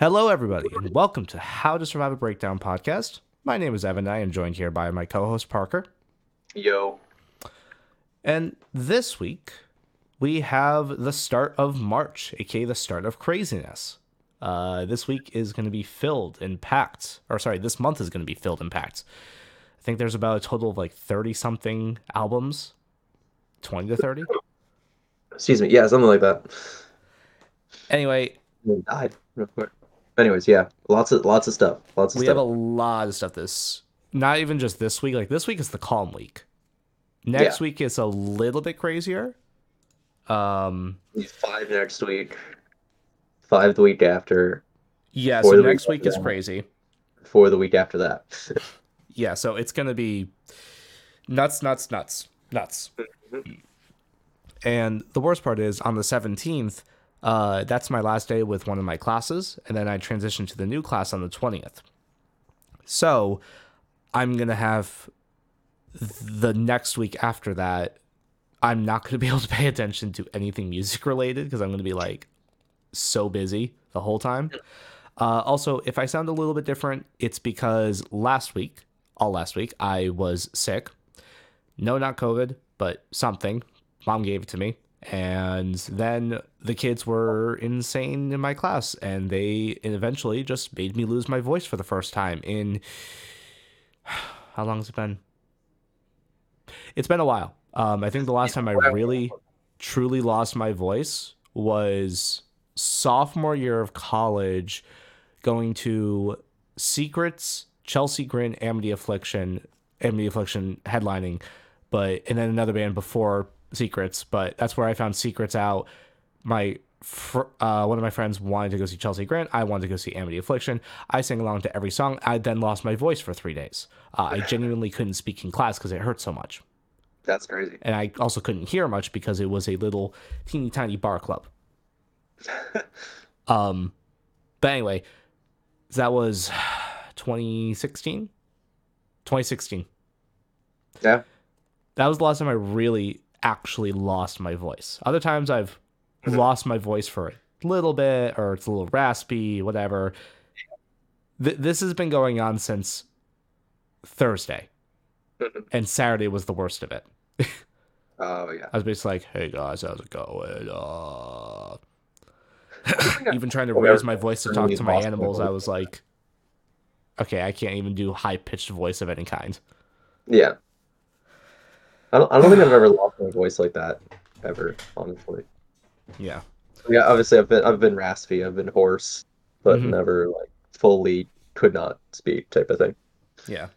Hello, everybody, and welcome to How to Survive a Breakdown podcast. My name is Evan. and I am joined here by my co host, Parker. Yo. And this week, we have the start of March, aka the start of craziness. Uh, this week is going to be filled and packed, or sorry, this month is going to be filled and packed. I think there's about a total of like 30 something albums, 20 to 30. Excuse me. Yeah, something like that. Anyway, died real quick. Anyways, yeah, lots of lots of stuff. Lots of we stuff. have a lot of stuff this, not even just this week. Like this week is the calm week. Next Yeah. week is a little bit crazier. Um, five next week. Five the week after. yeah. So the week next week is that. crazy. For the week after that. Yeah. So it's gonna be nuts, nuts, nuts, nuts. And the worst part is on the seventeenth. Uh, that's my last day with one of my classes, and then I transition to the new class on the twentieth. So, I'm gonna have the next week after that. I'm not gonna be able to pay attention to anything music related because I'm gonna be like so busy the whole time. Uh, also, if I sound a little bit different, it's because last week, all last week, I was sick. No, not COVID, but something. Mom gave it to me. And then the kids were insane in my class, and they eventually just made me lose my voice for the first time in how long has it been? It's been a while. Um, I think the last time I really truly lost my voice was sophomore year of college, going to Secrets, Chelsea Grin, Amity Affliction, Amity Affliction headlining, but and then another band before Secrets. But that's where I found Secrets out. My fr- uh, one of my friends wanted to go see Chelsea Grin. I wanted to go see Amity Affliction. I sang along to every song. I then lost my voice for three days. Uh, I genuinely couldn't speak in class because it hurt so much That's crazy. and I also couldn't hear much because it was a little teeny tiny bar club. um, but anyway, that was 2016. 2016. Yeah. That was the last time I really actually lost my voice. Other times I've lost my voice for a little bit or it's a little raspy, whatever. Th- this has been going on since Thursday, and Saturday was the worst of it. Oh yeah. I was basically like, "Hey guys, how's it going?" Uh... even trying to raise my voice to talk to my animals, I was like, "Okay, I can't even do high pitched voice of any kind." Yeah. I don't. I don't think I've ever lost my voice like that ever. Honestly. Yeah, Yeah. Obviously, I've been. I've been raspy. I've been hoarse, but Mhm. never like fully could not speak type of thing. yeah.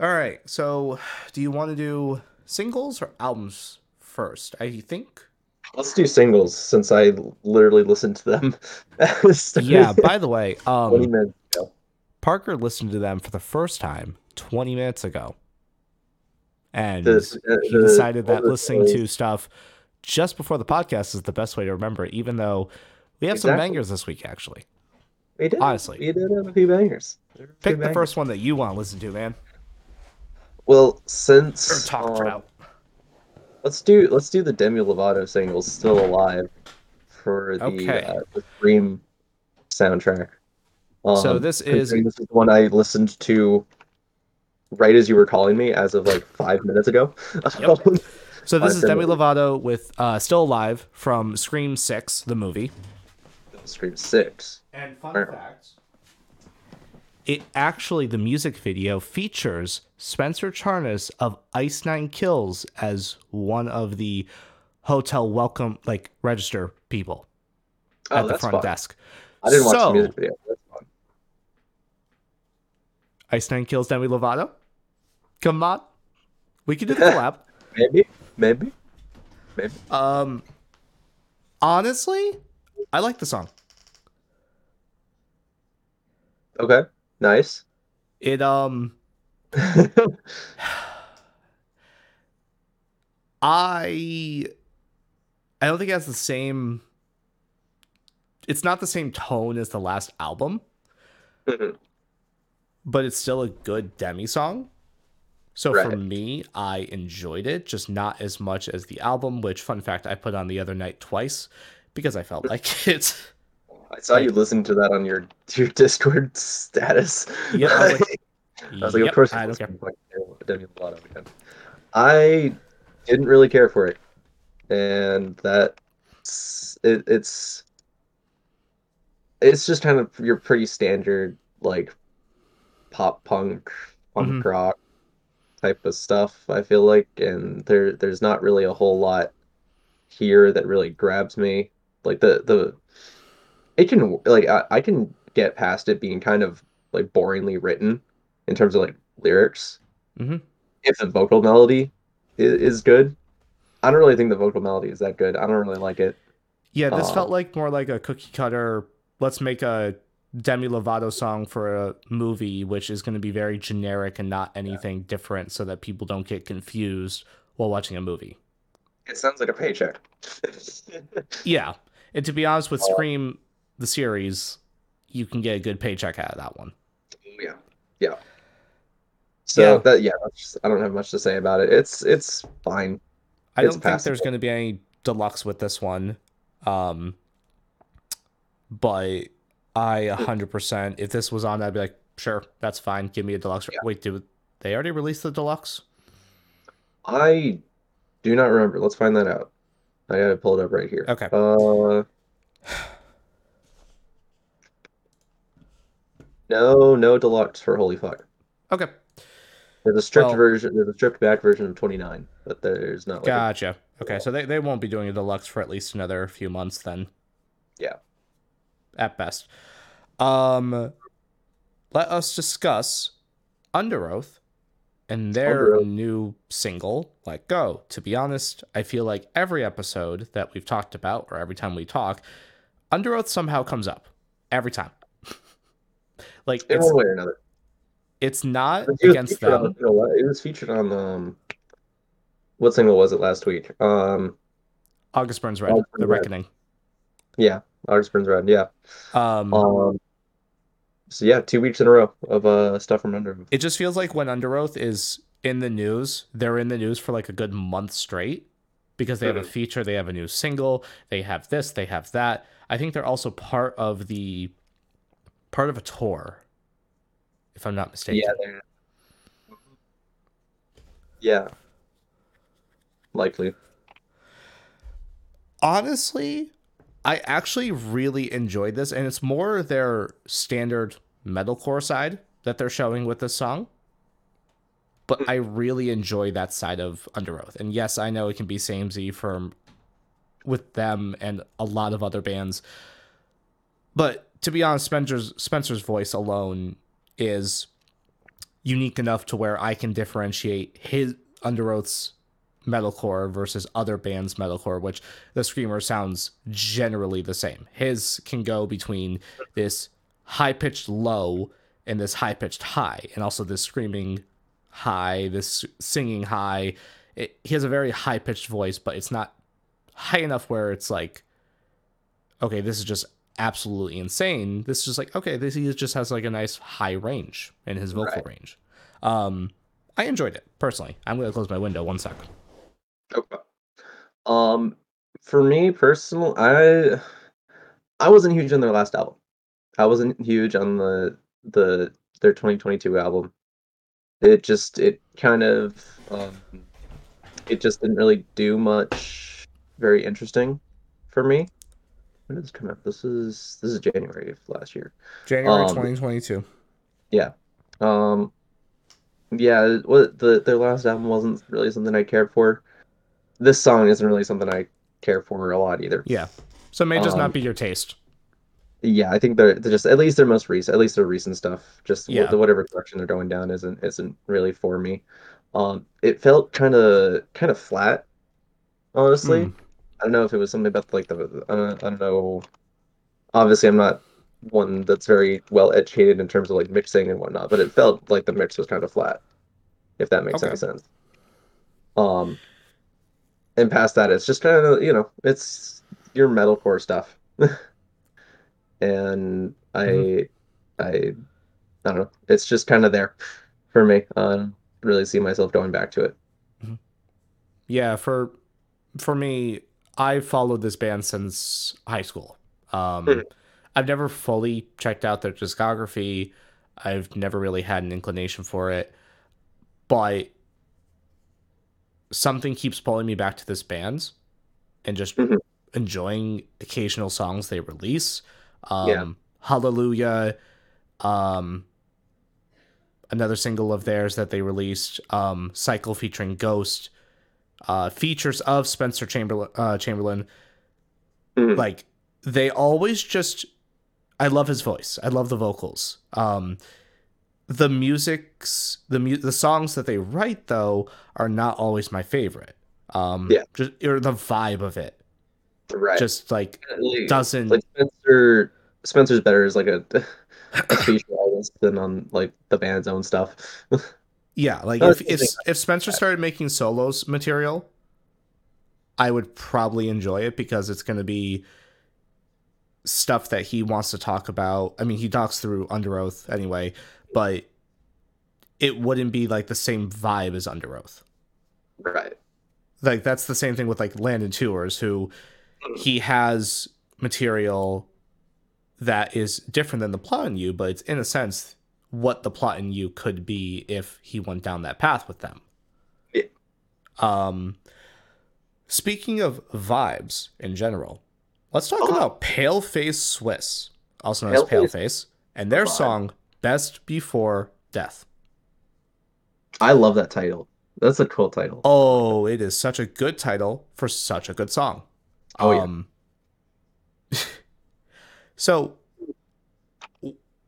All right, so do you want to do singles or albums first? I think. Let's do singles since I literally listened to them. Yeah. By the way, Twenty um. Parker listened to them for the first time 20 minutes ago, and The- the- he decided that listening to stuff just before the podcast is the best way to remember it, even though we have some bangers this week, actually. We did. honestly. we did have a few bangers. There were few Pick the first one that you want to listen to, man. Well, Or since talk um, about. let's do let's do the Demi Lovato single "Still Alive" for the Okay. uh, the Scream soundtrack. So Um, this is- this is the one I listened to right as you were calling me, as of like five minutes ago. Yep. So this is Demi. Lovato with uh, "Still Alive" from Scream Six, the movie. Scream Six. And fun Sure. fact: it actually the music video features Spencer Charnas of Ice Nine Kills as one of the hotel welcome like register people Oh, at the that's front fun. desk. I didn't watch So- the music video. Ice Nine Kills Demi Lovato. Come on, we can do the collab. Maybe, maybe, maybe. Um, honestly, I like the song. Okay, nice. It um, I I don't think it has the same. It's not the same tone as the last album, Mhm. but it's still a good Demi song. So for me, I enjoyed it, just not as much as the album. Which, fun fact, I put on the other night twice because I felt like it. I saw you listen to that on your your Discord status. Yeah, I was like, I was like, "Yep, of course, I don't care. fucking terrible. Demi Lovato again. I didn't really care for it, and that it, it's it's just kind of your pretty standard like pop punk, punk Mhm. rock type of stuff. I feel like, and there there's not really a whole lot here that really grabs me. Like the the it can like I, I can get past it being kind of like boringly written in terms of like lyrics Mhm. if the vocal melody is, is good i don't really think the vocal melody is that good i don't really like it Yeah, this Uh, felt like more like a cookie cutter. Let's make a Demi Lovato song for a movie, which is going to be very generic and not anything different, so that people don't get confused while watching a movie. it sounds like a paycheck Yeah, and to be honest, with Uh, Scream, the series, you can get a good paycheck out of that one. yeah yeah so Yeah. that yeah just, i don't have much to say about it it's it's fine I It's don't think there's going to be any deluxe with this one. Um, but I 100%, if this was on, I'd be like, sure, that's fine. Give me a deluxe. Yeah. Wait, did they already release the deluxe? i do not remember let's find that out i gotta pull it up right here Okay. uh no no deluxe for holy fuck Okay. There's a stripped Well- version. There's a stripped back version of 29, but there's not like a- Gotcha. Okay, so they, they won't be doing a deluxe for at least another few months then. Yeah. At best. Um let us discuss Under Oath and their Under new single, Let Go. To be honest, I feel like every episode that we've talked about, or every time we talk, Under Oath somehow comes up. Every time. like in it's one way or another. it's not It against on- them. what? It was featured on um, what single was it last week? Um, August Burns Red, August The Red. Reckoning. Yeah, August Burns Red. Yeah. Um Um. So yeah, two weeks in a row of uh stuff from Under. It just feels like when Under Oath is in the news, they're in the news for like a good month straight because they have a Mhm. feature, they have a new single, they have this, they have that. I think they're also part of the part of a tour, if I'm not mistaken. Yeah. they're- Yeah. Likely. Honestly, I actually really enjoyed this, and it's more their standard metalcore side that they're showing with this song. But hmm. I really enjoy that side of Under Oath. And yes, I know it can be samey from with them and a lot of other bands. But to be honest, Spencer's Spencer's voice alone is unique enough to where I can differentiate his Under Oath's metalcore versus other bands' metalcore, which the screamer sounds generally the same. His can go between this high pitched low and this high pitched high, and also this screaming high, this singing high. It, he has a very high pitched voice, but it's not high enough where it's like, okay, this is just absolutely insane. This is just like, okay, this he just has like a nice high range in his vocal Right. range. Um, I enjoyed it personally. I'm gonna close my window one second. Okay. Um, for me personally, I I wasn't huge on their last album. I wasn't huge on the the their 2022 album. It just it kind of um it just didn't really do much very interesting for me. When did this come out? This is this is January of last year. January Um, 2022. Um, yeah, what the their last album wasn't really something I cared for. This song isn't really something I care for a lot either. Yeah. So it may just um, not be your taste. Yeah, I think they're, they're just at least their most recent, at least their recent stuff. Just Yeah. the whatever direction they're going down isn't isn't really for me. Um, it felt kind of kind of flat, honestly. Mm. I don't know if it was something about like the I don't, I don't know. Obviously, I'm not one that's very well educated in terms of like mixing and whatnot, but it felt like the mix was kind of flat, if that makes Okay. any sense. Um, and past that, it's just kind of you know it's your metalcore stuff, and I Mhm. I I don't know. It's just kind of there for me. Um, really see myself going back to it. Yeah, for for me, I followed this band since high school. Um, Mhm. I've never fully checked out their discography. I've never really had an inclination for it, but something keeps pulling me back to this band and just Mhm. enjoying occasional songs they release. Um, Yeah. Hallelujah. Um, another single of theirs that they released, um, Cycle featuring Ghost, uh, features of Spencer Chamberlain. Uh, Chamberlain. Mhm. Like they always just, I love his voice. I love the vocals. Um, the music's the mu- the songs that they write though are not always my favorite. Um, Yeah. just or the vibe of it right. just like doesn't like Spencer Spencer's better as like a, a feature artist than on like the band's own stuff. Yeah, like if if if Spencer started making solos material, I would probably enjoy it because it's going to be stuff that he wants to talk about. I mean, he talks through Under Oath anyway, but it wouldn't be like the same vibe as Under Oath. right. Like that's the same thing with like Landon Tewers, who he has material that is different than the plot in you, but it's in a sense what the plot in you could be if he went down that path with them. Yeah. Um speaking of vibes in general, let's talk Oh. about Paleface Swiss, also known as Paleface- Paleface, and their Vibe. song Best Before Death. I love that title. That's a cool title. Oh, it is such a good title for such a good song. Oh, yeah. um, so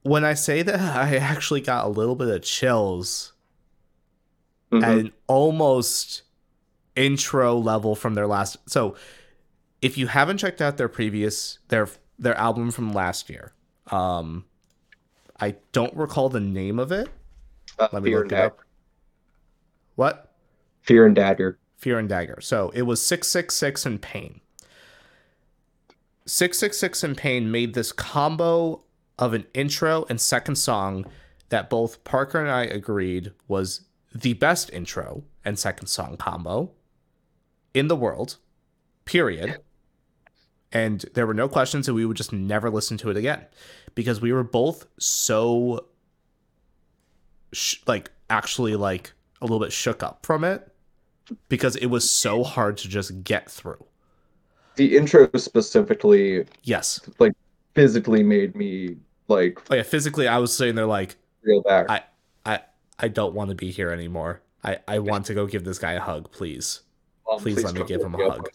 when I say that, I actually got a little bit of chills Mhm. at an almost intro level from their last. So if you haven't checked out their previous their their album from last year, um, I don't recall the name of it. Uh, Let me Fear look it up. What? Fear and Dagger. Fear and Dagger. So it was 666 and Pain. 666 and Pain made this combo of an intro and second song that both Parker and I agreed was the best intro and second song combo in the world, period. And there were no questions, and we would just never listen to it again because we were both so, sh- like, actually, like, a little bit shook up from it because it was so hard to just get through. The intro specifically Yes. Like, physically made me like Oh yeah, physically I was sitting there like reel back. I I I don't want to be here anymore. I I want to go give this guy a hug, please. Um, please let me give him a hug.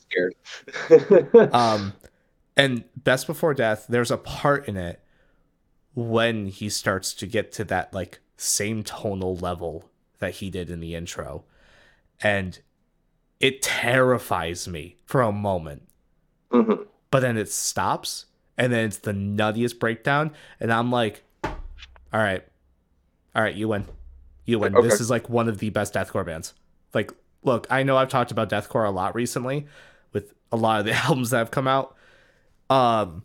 Um and Best Before Death, there's a part in it when he starts to get to that like same tonal level that he did in the intro. And it terrifies me for a moment. Mhm. but then it stops and then it's the nuttiest breakdown and i'm like all right all right you win you win this is like one of the best deathcore bands like look i know i've talked about deathcore a lot recently with a lot of the albums that have come out um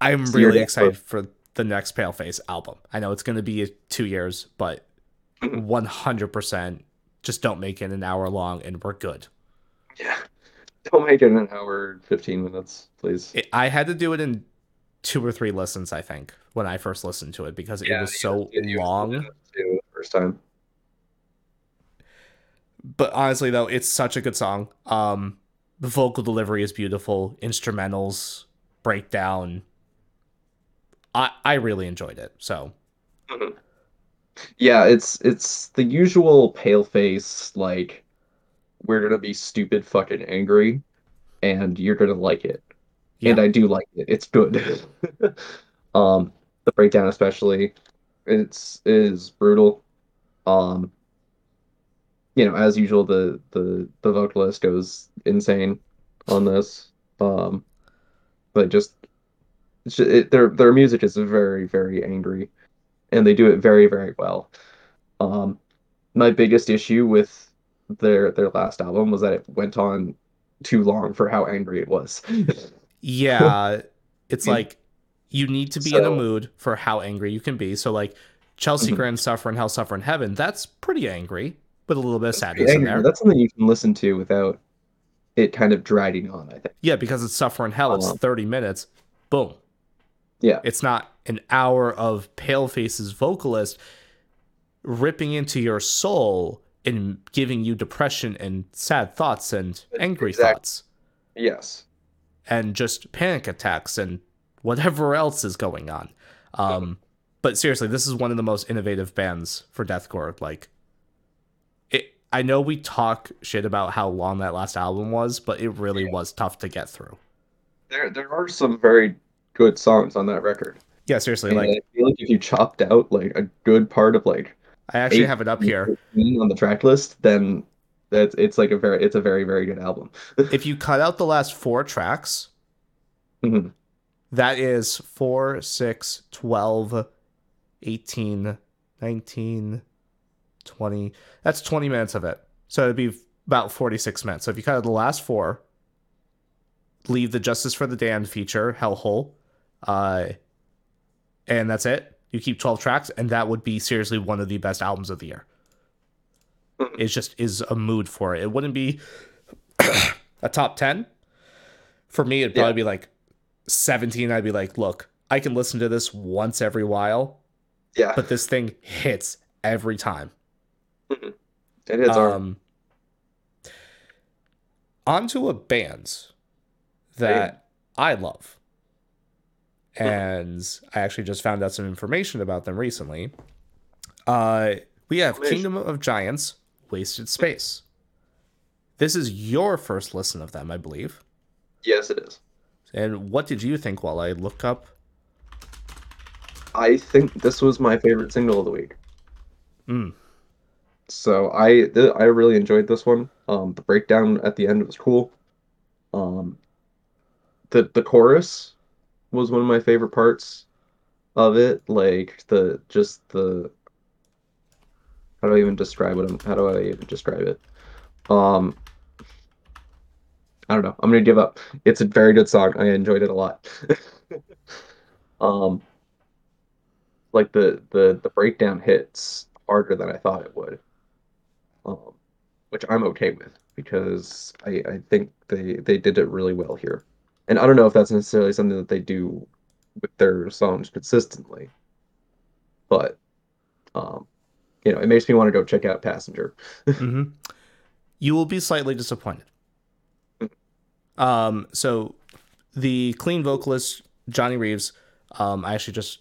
i'm you're really excited for the next paleface album i know it's going to be two years but Mhm. 100% just don't make it an hour long and we're good Yeah. Don't make it an hour and 15 minutes, please. it, I had to do it in two or three listens, I think, when I first listened to it because it was so long. did it too the first time. But honestly, though, it's such a good song. Um, the vocal delivery is beautiful, instrumentals, breakdown. I I really enjoyed it. So Yeah, it's it's the usual pale face like we're gonna be stupid fucking angry and you're gonna like it. And I do like it. It's good. Um the breakdown especially it's is brutal. Um you know, as usual the the the vocalist goes insane on this. Um but just it's ju- it, their their music is very very angry and they do it very very well. Um, my biggest issue with their their last album was that it went on too long for how angry it was. yeah, it's like you need to be in a mood for how angry you can be. So like Chelsea Mhm. Grin Suffer in Hell Suffer in Heaven, that's pretty angry with a little bit of sadness in there. That's something you can listen to without it kind of dragging on. I think. Yeah, because it's suffering hell. It's Uh-huh. 30 minutes. Boom. Yeah. It's not an hour of Paleface's vocalist ripping into your soul and giving you depression and sad thoughts and angry Exact- thoughts Yes. and just panic attacks and whatever else is going on. Um, but seriously, this is one of the most innovative bands for deathcore. Like. I know we talk shit about how long that last album was, but it really was tough to get through. There there are some very good songs on that record. Yeah, seriously. And Like, I feel like if you chopped out like a good part of like I actually eight have it up here. on the track list, then that's it's like a very it's a very very good album. If you cut out the last four tracks, Mhm. that is 4, 6, 12, 18, 19, 20. That's 20 minutes of it. So it'd be about 46 minutes. So if you cut out the last four, leave the Justice for the Damned feature, Hellhole, uh, and that's it. You keep 12 tracks, and that would be seriously one of the best albums of the year. Mhm. It just is a mood for it. It wouldn't be a top 10. For me, it'd probably Yeah. be like 17. I'd be like, look, I can listen to this once every while, Yeah, but this thing hits every time. It is Um, onto a band that I love. And I actually just found out some information about them recently. Uh, we have. Kingdom of Giants, Wasted Space. This is your first listen of them, I believe. yes, it is. And what did you think while I look up? I think this was my favorite single of the week. Mm, So I th- I really enjoyed this one. Um, the breakdown at the end was cool. Um, the the chorus was one of my favorite parts of it. Like the just the how do I even describe it? How do I even describe it? Um, I don't know. I'm gonna give up. It's a very good song. I enjoyed it a lot. um, like the the the breakdown hits harder than I thought it would um, which I'm okay with because I, I think they they did it really well here. And I don't know if that's necessarily something that they do with their songs consistently, but um, you know, it makes me want to go check out Passenger. hmm You will be slightly disappointed. Um, so the clean vocalist Johnny Reeves, um, I actually just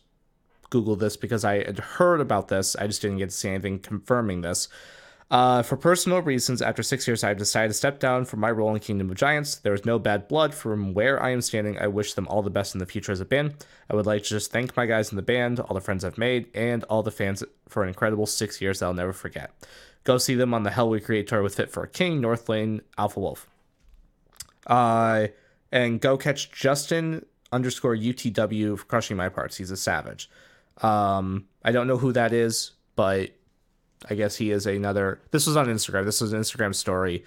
googled this because I had heard about this. I just didn't get to see anything confirming this. Uh, for personal reasons, after six years, I've decided to step down from my role in Kingdom of Giants. There is no bad blood. From where I am standing, I wish them all the best in the future as a band. I would like to just thank my guys in the band, all the friends I've made, and all the fans for an incredible six years that I'll never forget. Go see them on the Hell We Create tour with Fit for a King, North Lane, Alpha Wolf. Uh, and go catch Justin underscore UTW for crushing my parts. He's a savage. Um, I don't know who that is, but I guess he is another. This was on Instagram. This was an Instagram story.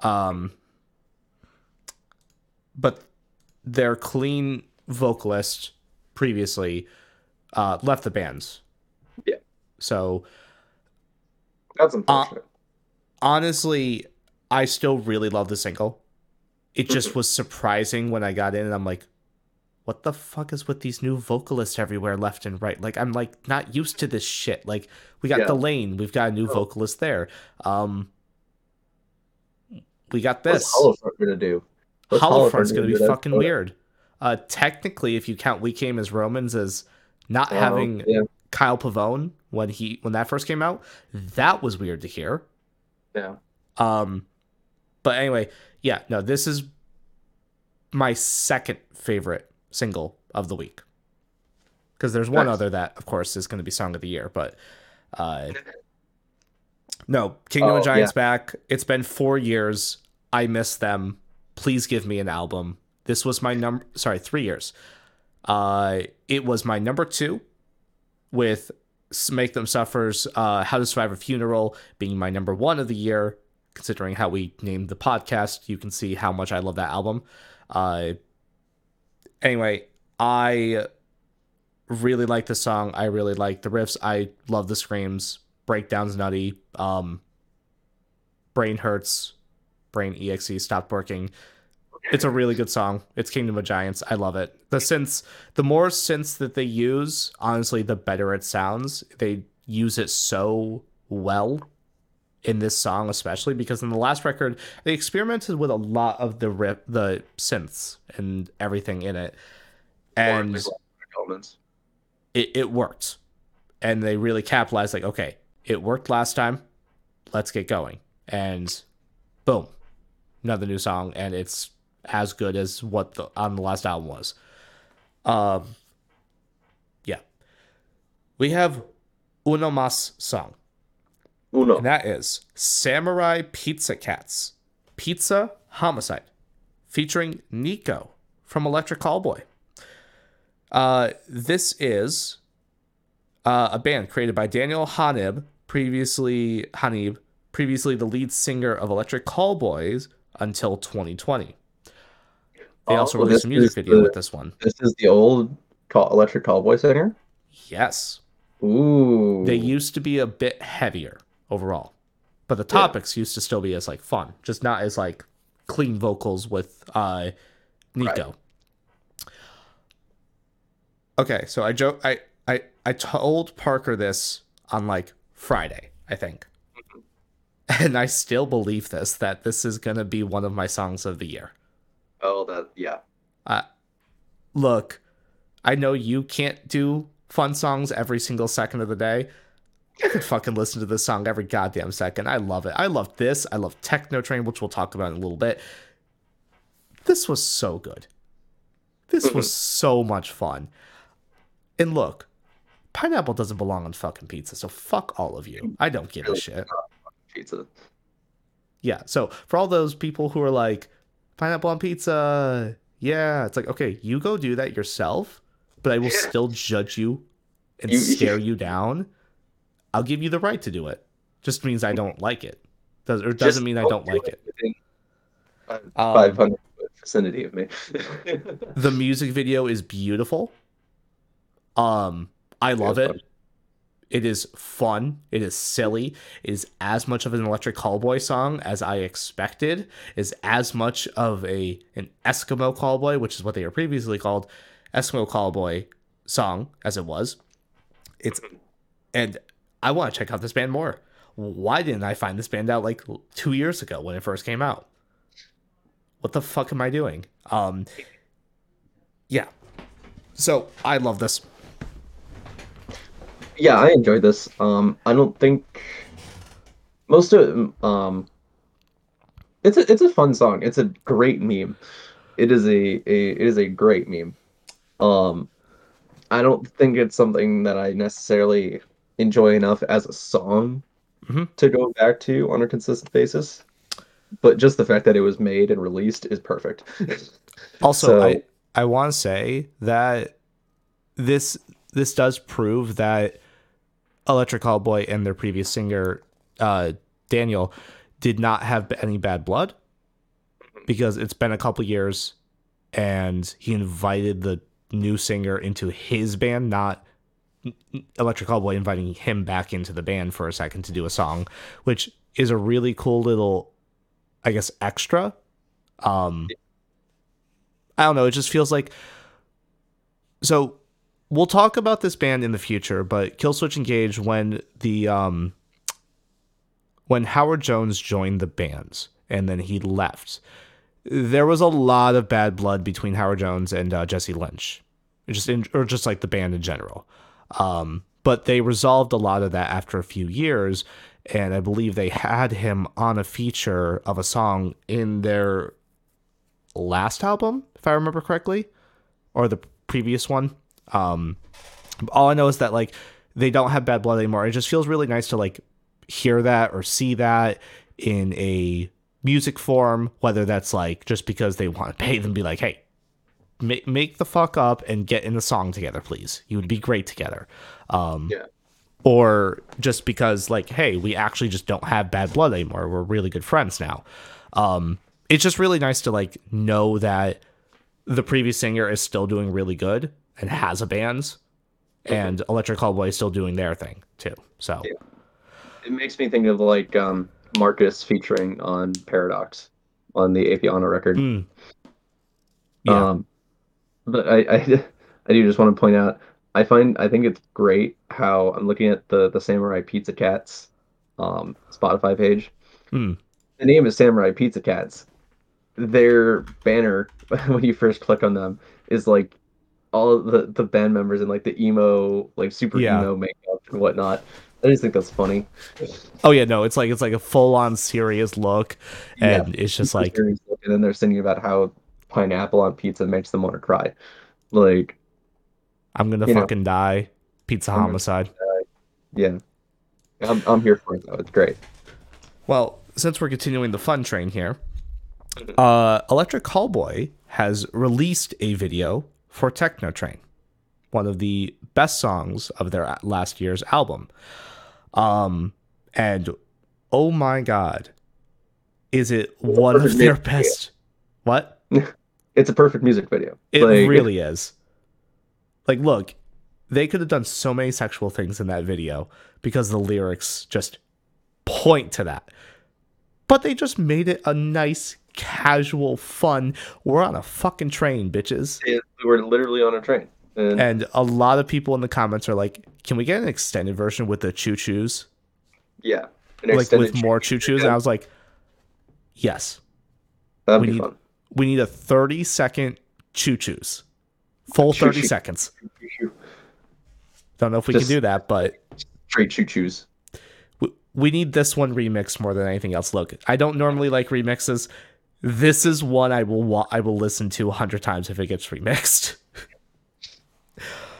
Um, but their clean vocalist previously uh, left the bands. Yeah. So That's unfortunate. honestly, I still really love the single. It just was surprising when I got in and I'm like, what the fuck is with these new vocalists everywhere left and right? Like I'm like not used to this shit. Like we got Yeah. the lane, we've got a new Oh. vocalist there. Um we got What's this. Holofront gonna do? What's Holofront's Holofront gonna be do to that fucking weird. Uh technically if you count We Came as Romans as not Oh, having yeah, Kyle Pavone when he when that first came out, that was weird to hear. yeah. Um, but anyway, yeah, no, this is my second favorite single of the week. Because there's one Nice. other that, of course, is going to be song of the year, but uh, no, Kingdom Oh, of Giants back. It's been four years. I miss them. Please give me an album. This was my number. Sorry, three years. Uh, it was my number two, with Make Them Suffer's uh, How to Survive a Funeral being my number one of the year. Considering how we named the podcast, you can see how much I love that album. Uh, anyway, I really like the song. I really like the riffs. I love the screams. Breakdowns nutty. Um, brain hurts. brain exe stopped working. It's a really good song. It's Kingdom of Giants. I love it. The synths, the more synths that they use, honestly, the better it sounds. They use it so well in this song, especially because in the last record they experimented with a lot of the rip, the synths and everything in it, and it, it worked. And they really capitalized, like, okay, it worked last time. Let's get going. And boom, another new song, and it's as good as what the on the last album was. Um, yeah, we have Uno Mas song, Uno. and that is Samurai Pizza Cats, Pizza Homicide, featuring Nico from Electric Callboy. Uh, this is uh, a band created by Daniel Hanib, previously Hanib, previously the lead singer of Electric Callboys until 2020. They Oh, also well, released a music video the- with this one. This is the old call, Electric Callboy singer. Yes, Ooh. they used to be a bit heavier overall, but the Yeah. topics used to still be as like fun, just not as like clean vocals with uh Nico. Okay, so I joke I I I told Parker this on like Friday, I think. And I still believe this that this is going to be one of my songs of the year. Oh, that yeah. Look, I know you can't do fun songs every single second of the day. I could fucking listen to this song every goddamn second. I love it. I love this. I love Techno Train, which we'll talk about in a little bit. This was so good. This was so much fun. And look, pineapple doesn't belong on fucking pizza, so fuck all of you. I don't give a shit. Pizza. Yeah. So for all those people who are like, pineapple on pizza, yeah, it's like, okay, you go do that yourself, but I will still judge you and You- stare you down. I'll give you the right to do it. Just means I don't like it. Does or doesn't Just mean I don't do like it. within Um, 500 vicinity of me. The music video is beautiful. Um, I love it. it's It is fun. It is silly. It is as much of an Electric Callboy song as I expected. Is as much of a an Eskimo Callboy, which is what they were previously called, Eskimo Callboy song as it was. It's and I want to check out this band more. Why didn't I find this band out like two years ago when it first came out? What the fuck am I doing? Um, yeah. So I love this. yeah, I enjoyed this. Um, I don't think most of um, it's a it's a fun song. It's a great meme. It is a, a it is a great meme. Um, I don't think it's something that I necessarily enjoy enough as a song Mhm. to go back to on a consistent basis. But just the fact that it was made and released is perfect. Also, So- I I want to say that this this does prove that Electric Callboy and their previous singer uh, Daniel did not have any bad blood because it's been a couple years and he invited the new singer into his band, not Electric Callboy inviting him back into the band for a second to do a song, which is a really cool little, I guess, extra. Um, I don't know. It just feels like. So, we'll talk about this band in the future, but Killswitch Engage when the um when Howard Jones joined the band and then he left, there was a lot of bad blood between Howard Jones and uh, Jesse Leach, just in, or just like the band in general. Um, but they resolved a lot of that after a few years, and I believe they had him on a feature of a song in their last album, if I remember correctly, or the previous one. Um, all I know is that like they don't have bad blood anymore. It just feels really nice to like hear that or see that in a music form, whether that's like just because they want to pay them, be like, hey, make make the fuck up and get in the song together, please. You would be great together. Um, Yeah. Or just because like, hey, we actually just don't have bad blood anymore. We're really good friends now. Um, it's just really nice to like know that the previous singer is still doing really good and has a band, and Electric Callboy is still doing their thing too. So Yeah. It makes me think of like um Marcus featuring on Paradox. on the Apiana record. Mm. Yeah. Um, but I, I, I do just want to point out, I find I think it's great how I'm looking at the the Samurai Pizza Cats um, Spotify page. Hmm. The name is Samurai Pizza Cats. Their banner when you first click on them is like all the the band members in like the emo like super Yeah. emo makeup and whatnot. I just think that's funny. oh yeah, no, it's like it's like a full on serious look, and it's just like and then they're singing about how pineapple on pizza makes them want to cry. Like, I'm gonna you know. fucking die. Pizza I'm homicide. yeah, I'm I'm here for it though. It's great. Well, since we're continuing the fun train here, Mm-hmm. uh, Electric Callboy has released a video for Techno Train, one of the best songs of their last year's album. Um, and oh my god, is it one of their best? What? It's a perfect music video. It Like, really is. Like, look, they could have done so many sexual things in that video because the lyrics just point to that. But they just made it a nice, casual, fun. We're on a fucking train, bitches. it- we're literally on a train. And, And a lot of people in the comments are like, "Can we get an extended version with the choo choos, yeah, an like with more choo- choo choos?" And I was like, "Yes, That'd we be need- fun. We need a thirty second choo choos, full thirty Choo-choo. seconds." Choo-choo. Don't know if we Just- can do that, but Straight choo choos. we- we need this one remixed more than anything else. Look, I don't normally like remixes. This is one I will wa- I will listen to a hundred times if it gets remixed.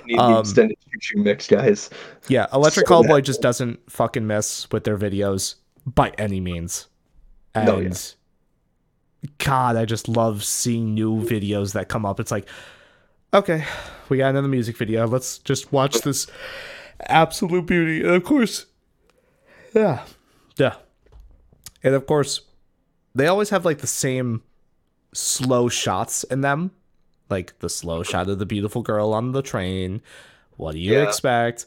Need the Um, extended choo choo mix, guys. Yeah, Electric So Callboy just doesn't fucking mess with their videos by any means. And No, yeah. God, I just love seeing new videos that come up. It's like, okay, we got another music video. Let's just watch this absolute beauty. And of course, yeah, yeah. And of course, they always have like the same slow shots in them. Like the slow shot of the beautiful girl on the train. What do you Yeah. expect?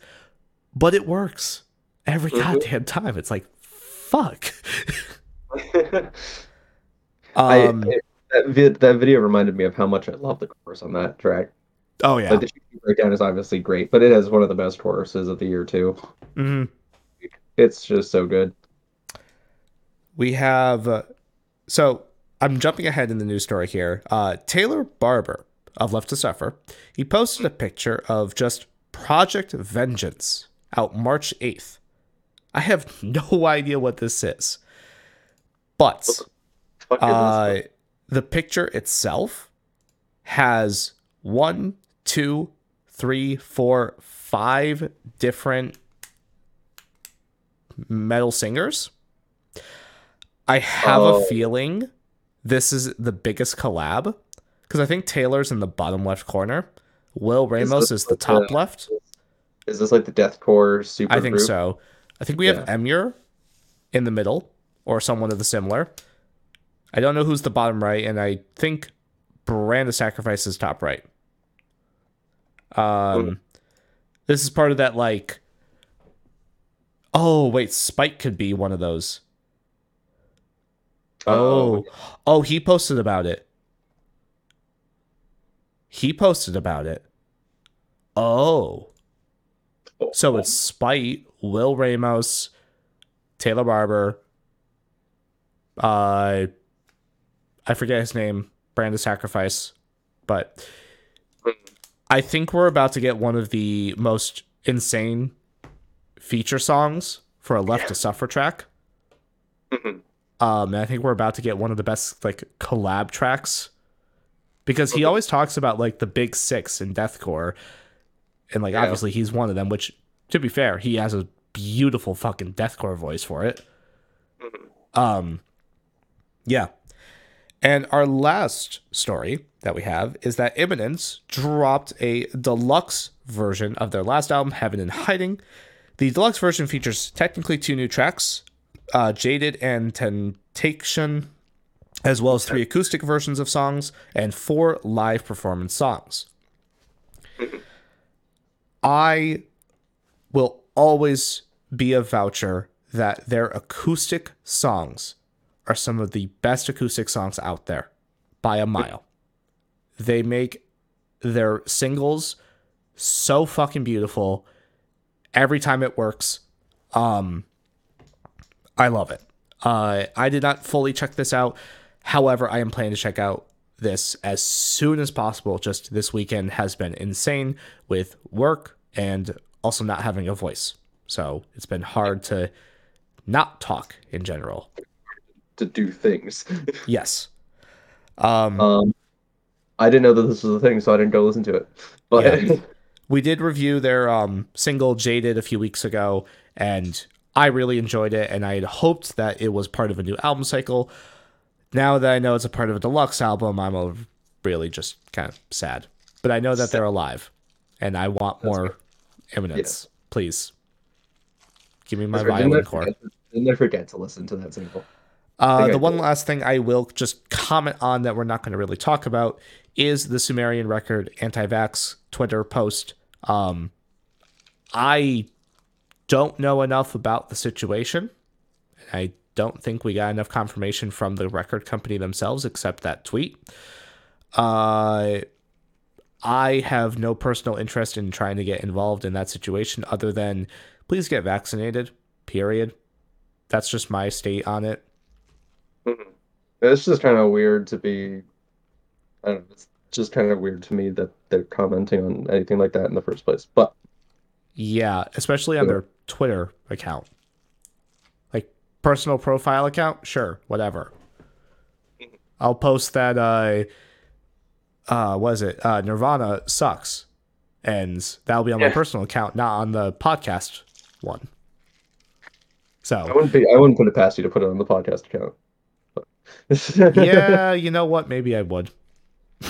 But it works every Mhm. goddamn time. It's like, fuck. Um, I- that, vid, that video reminded me of how much I love the chorus on that track. oh yeah. Like the breakdown is obviously great, but it has one of the best choruses of the year too. hmm It's just so good. We have, uh, so I'm jumping ahead in the news story here. Uh, Taylor Barber of Left to Suffer, he posted a picture of just Project Vengeance out March 8th. I have no idea what this is, but uh, the picture itself has one, two, three, four, five different metal singers. I have Oh. a feeling this is the biggest collab because I think Taylor's in the bottom left corner. Will Ramos this is the top the- left. Is this like the deathcore super I think group? so. I think we have Yeah. Emmure in the middle or someone of the similar. I don't know who's the bottom right, and I think Brand of Sacrifice is top right. Um, this is part of that like. Oh wait, Spite could be one of those. Oh, oh, he posted about it. He posted about it. Oh. So it's Spite, Will Ramos, Taylor Barber, uh I forget his name, Brand of Sacrifice, but I think we're about to get one of the most insane feature songs for a Left to Suffer track. Mhm. Um, and I think we're about to get one of the best like collab tracks because he always talks about like the big six in deathcore, and like Yeah. obviously he's one of them. Which, to be fair, he has a beautiful fucking deathcore voice for it. Mhm. Um, yeah. And our last story that we have is that Imminence dropped a deluxe version of their last album, Heaven in Hiding. The deluxe version features technically two new tracks, uh, Jaded and Temptation, as well as three acoustic versions of songs and four live performance songs. I will always be a voucher that their acoustic songs are some of the best acoustic songs out there by a mile. They make their singles so fucking beautiful every time it works. Um I love it. Uh I did not fully check this out. However, I am planning to check out this as soon as possible. Just this weekend has been insane with work and also not having a voice. So it's been hard to not talk in general. To do things. Yes. Um, Um, I didn't know that this was a thing, so I didn't go listen to it. But Yeah. we did review their um, single Jaded a few weeks ago, and I really enjoyed it. And I had hoped that it was part of a new album cycle. Now that I know it's a part of a deluxe album, I'm really just kind of sad. But I know that they're alive, and I want more Imminence. Please give me my violin core. didn't I forget to listen to that single? Uh, the one last thing I will just comment on that we're not going to really talk about is the Sumerian record anti-vax Twitter post. Um, I don't know enough about the situation. I don't think we got enough confirmation from the record company themselves, except that tweet. Uh, I have no personal interest in trying to get involved in that situation, other than please get vaccinated. Period. That's just my state on it. It's just kind of weird to be. I don't know. It's just kind of weird to me that they're commenting on anything like that in the first place. But Yeah, especially on their Twitter account. Like personal profile account, sure, whatever. I'll post that uh uh what is it? Uh Nirvana sucks. And that'll be on my personal account, not on the podcast one. So I wouldn't be. I wouldn't put it past you to put it on the podcast account. Yeah, you know what? Maybe I would.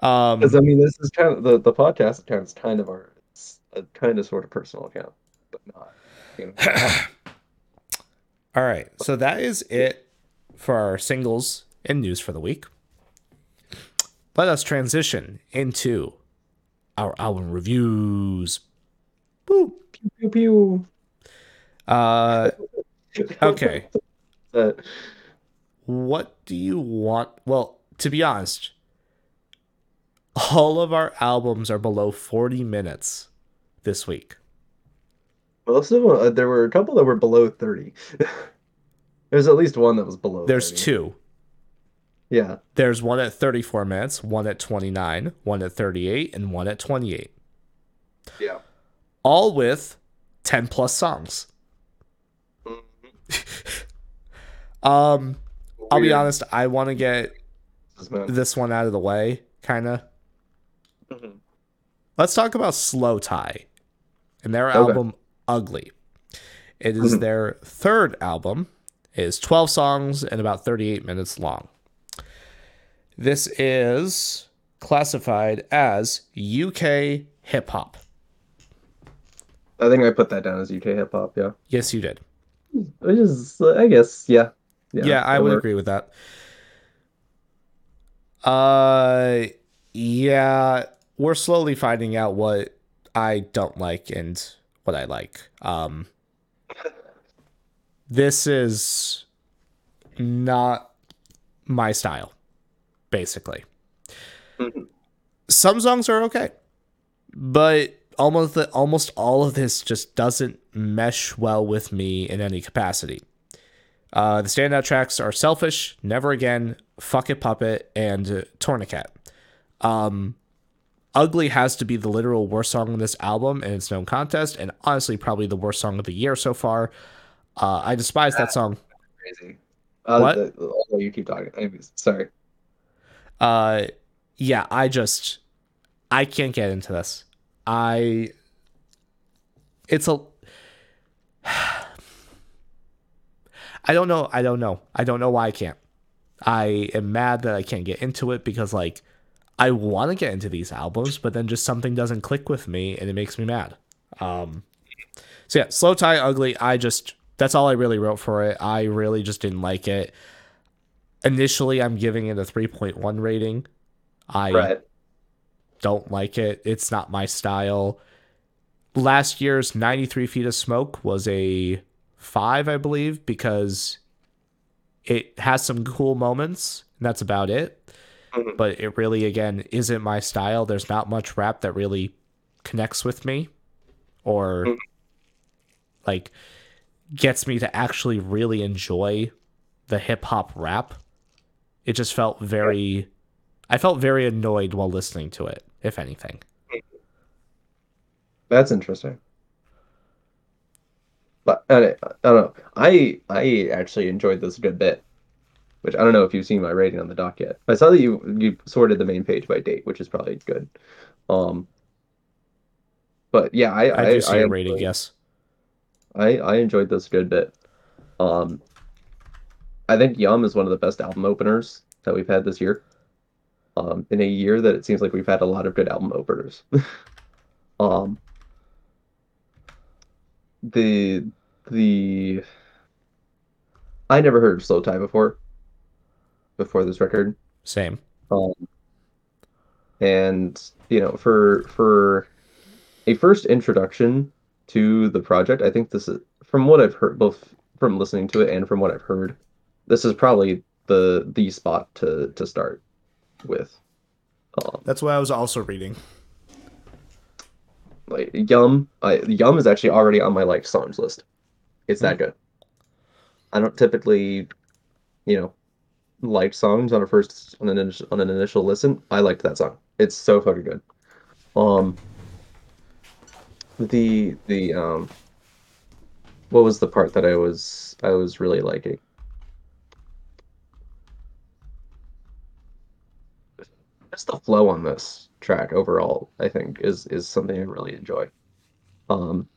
um Because I mean, this is kind of the the podcast account is kind of our it's a kind of sort of personal account, but not. You know. All right. So that is it for our singles and news for the week. Let us transition into our album reviews. Woo. pew pew. Uh, okay. What do you want? Well, to be honest, all of our albums are below 40 minutes this week. most of them, uh, there were a couple that were below thirty. There's at least one that was below. There's 30. two. Yeah. There's one at 34 minutes, one at 29, one at 38, and one at 28. Yeah. all with 10 plus songs. Um, I'll be honest, I want to get This one out of the way, kind of. Mhm. Let's talk about slowthai and their Okay. album Ugly. It is Mhm. their third album. It is 12 songs and about 38 minutes long. This is classified as UK hip hop. I think I put that down as UK hip hop. Yeah. Yes, you did. Which is, I guess, yeah. Yeah, I would works. agree with that. Uh yeah, we're slowly finding out what I don't like and what I like. Um this is not my style basically. Some songs are okay, but almost the, almost all of this just doesn't mesh well with me in any capacity. Uh, the standout tracks are Selfish, Never Again, Fuck It Puppet, and uh, Tourniquet. Um, Ugly has to be the literal worst song on this album, and it's no contest, and honestly, probably the worst song of the year so far. Uh, I despise that song. Crazy. Uh, What? the- although you keep talking. Anyways, sorry. Uh, yeah, I just, I can't get into this. I, it's a, I don't know. I don't know. I don't know why I can't. I am mad that I can't get into it because like I want to get into these albums, but then just something doesn't click with me and it makes me mad. Um so yeah, slowthai Ugly, I just that's all I really wrote for it. I really just didn't like it. Initially, I'm giving it a 3.1 rating. I Right. don't like it. It's not my style. Last year's 93 Feet of Smoke was a five, I believe, because it has some cool moments, and that's about it. Mhm. But it really, again, isn't my style. There's not much rap that really connects with me or Mhm. like gets me to actually really enjoy the hip hop rap. It just felt very, I felt very annoyed while listening to it, if anything. That's interesting. But I, I don't know. I I actually enjoyed this a good bit, which I don't know if you've seen my rating on the doc yet. I saw that you you sorted the main page by date, which is probably good. Um, but yeah, I I, I I enjoyed- yes. I I enjoyed this a good bit. Um, I think Yum is one of the best album openers that we've had this year. Um, in a year that it seems like we've had a lot of good album openers. um, the the I never heard of slowthai before. Before this record, Same. um, and you know, for for a first introduction to the project, I think this is from what I've heard, both from listening to it and from what I've heard, this is probably the the spot to to start with. Um, That's what I was also reading. Like Yum, I, Yum is actually already on my like songs list. It's that good. I don't typically, you know, like songs on a first on an initial, on an initial listen. I liked that song. It's so fucking good. Um, the the um, what was the part that I was I was really liking? Just the flow on this track overall, I think, is is something I really enjoy. Um,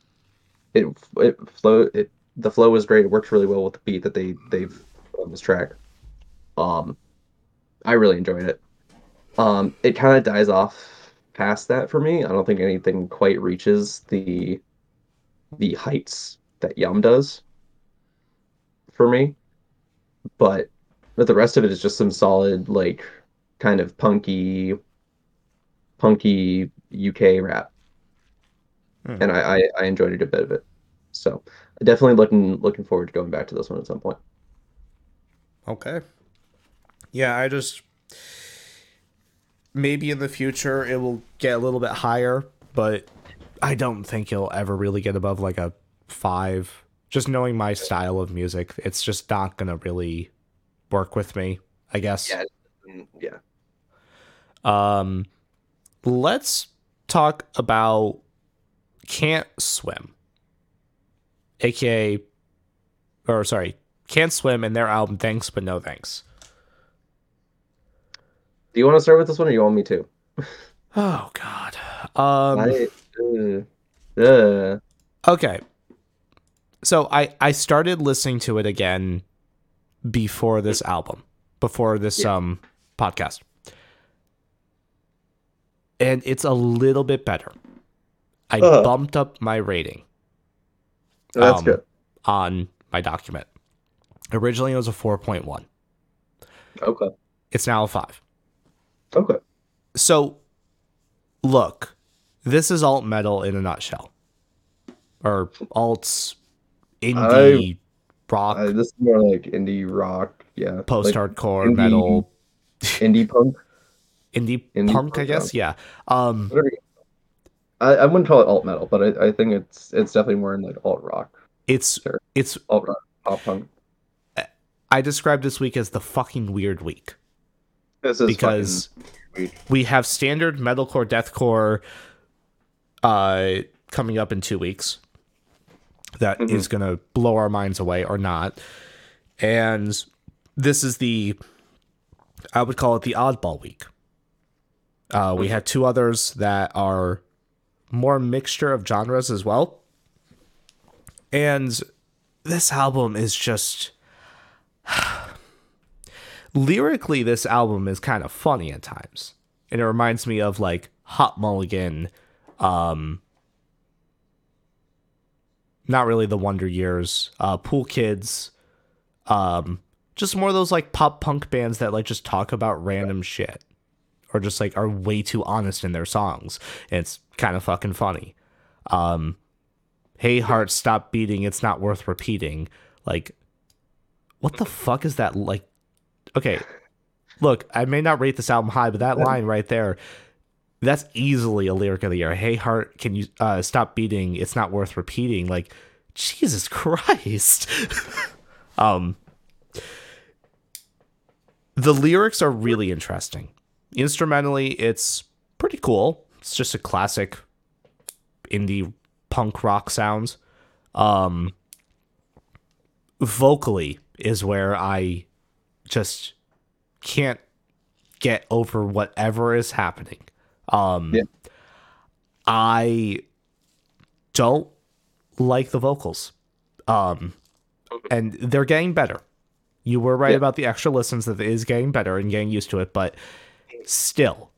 it it flow it the flow was great. It works really well with the beat that they they've on this track. Um, I really enjoyed it. Um, it kind of dies off past that for me. I don't think anything quite reaches the the heights that Yum does for me. But but the rest of it is just some solid like kind of punky punky UK rap. Hmm. And I, I I enjoyed it a bit of it. So definitely looking looking forward to going back to this one at some point. Okay. Yeah, I just maybe in the future it will get a little bit higher, but I don't think it'll ever really get above like a five. Just knowing my style of music, it's just not gonna really work with me. I guess. Yeah. Yeah. Um, let's talk about Can't Swim, aka, or sorry, Can't Swim and their album Thanks But No Thanks. Do you want to start with this one or you want me to? Oh God. Um. I uh, uh, Okay. So I I started listening to it again before this album, before this Yeah. um podcast. And it's a little bit better. I Uh-huh. bumped up my rating that's Um, good. on my document. Originally it was a 4.1. Okay. It's now a 5. Okay. So look, this is alt metal in a nutshell. Or alts indie rock, Uh, this is more like indie rock. Yeah. Post hardcore indie- metal, indie punk. Indie, indie punk, I guess. rock. Yeah. Um, I I wouldn't call it alt metal, but I, I think it's it's definitely more in like alt rock, it's Sure. it's. alt rock, pop punk. I described this week as the fucking weird week This is because we have standard metalcore, deathcore, uh, coming up in two weeks. That is Mhm. gonna blow our minds away or not, and this is the, I would call it the oddball week. Uh, we had two others that are more mixture of genres as well, and this album is just lyrically this album is kind of funny at times. And it reminds me of like hot mulligan um not really the wonder years uh pool kids um just more of those like pop punk bands that like just talk about random shit or just like are way too honest in their songs and it's kind of fucking funny um hey heart stop beating it's not worth repeating like what the fuck is that like? Okay, look, I may not rate this album high, but that line right there, that's easily a lyric of the year. Hey, heart, can you uh, stop beating? It's not worth repeating. Like, Jesus Christ. um, the lyrics are really interesting. Instrumentally, it's pretty cool. It's just a classic indie punk rock sounds. Um, vocally is where I just can't get over whatever is happening. Um, Yeah. I don't like the vocals. Um, and they're getting better. You were right Yeah. about the extra listens that it is getting better and getting used to it, but still,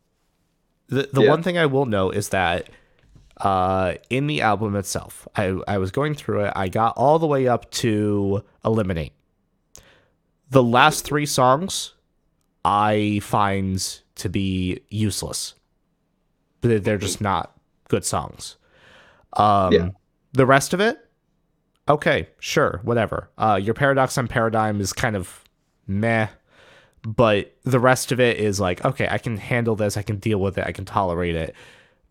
the the Yeah. one thing I will note is that uh, in the album itself, I I was going through it. I got all the way up to eliminate. The last three songs, I find to be useless. They're just not good songs. Um, Yeah. The rest of it, okay, sure, whatever. Uh, your paradox and paradigm is kind of meh, but the rest of it is like, okay, I can handle this, I can deal with it, I can tolerate it.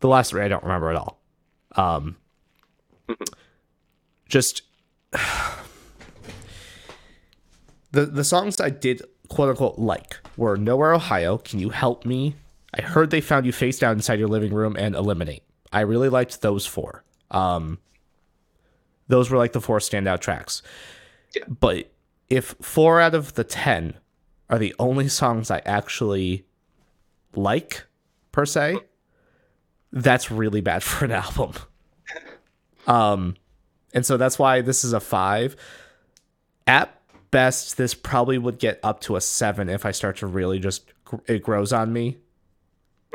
The last three I don't remember at all. Um, just the the songs I did quote unquote like were Nowhere Ohio, Can You Help Me? I heard they found you face down inside your living room and Eliminate. I really liked those four. Um, those were like the four standout tracks. Yeah. But if four out of the ten are the only songs I actually like, per se, that's really bad for an album. Um, and so that's why this is a five. At best, this probably would get up to a seven if I start to really just it grows on me.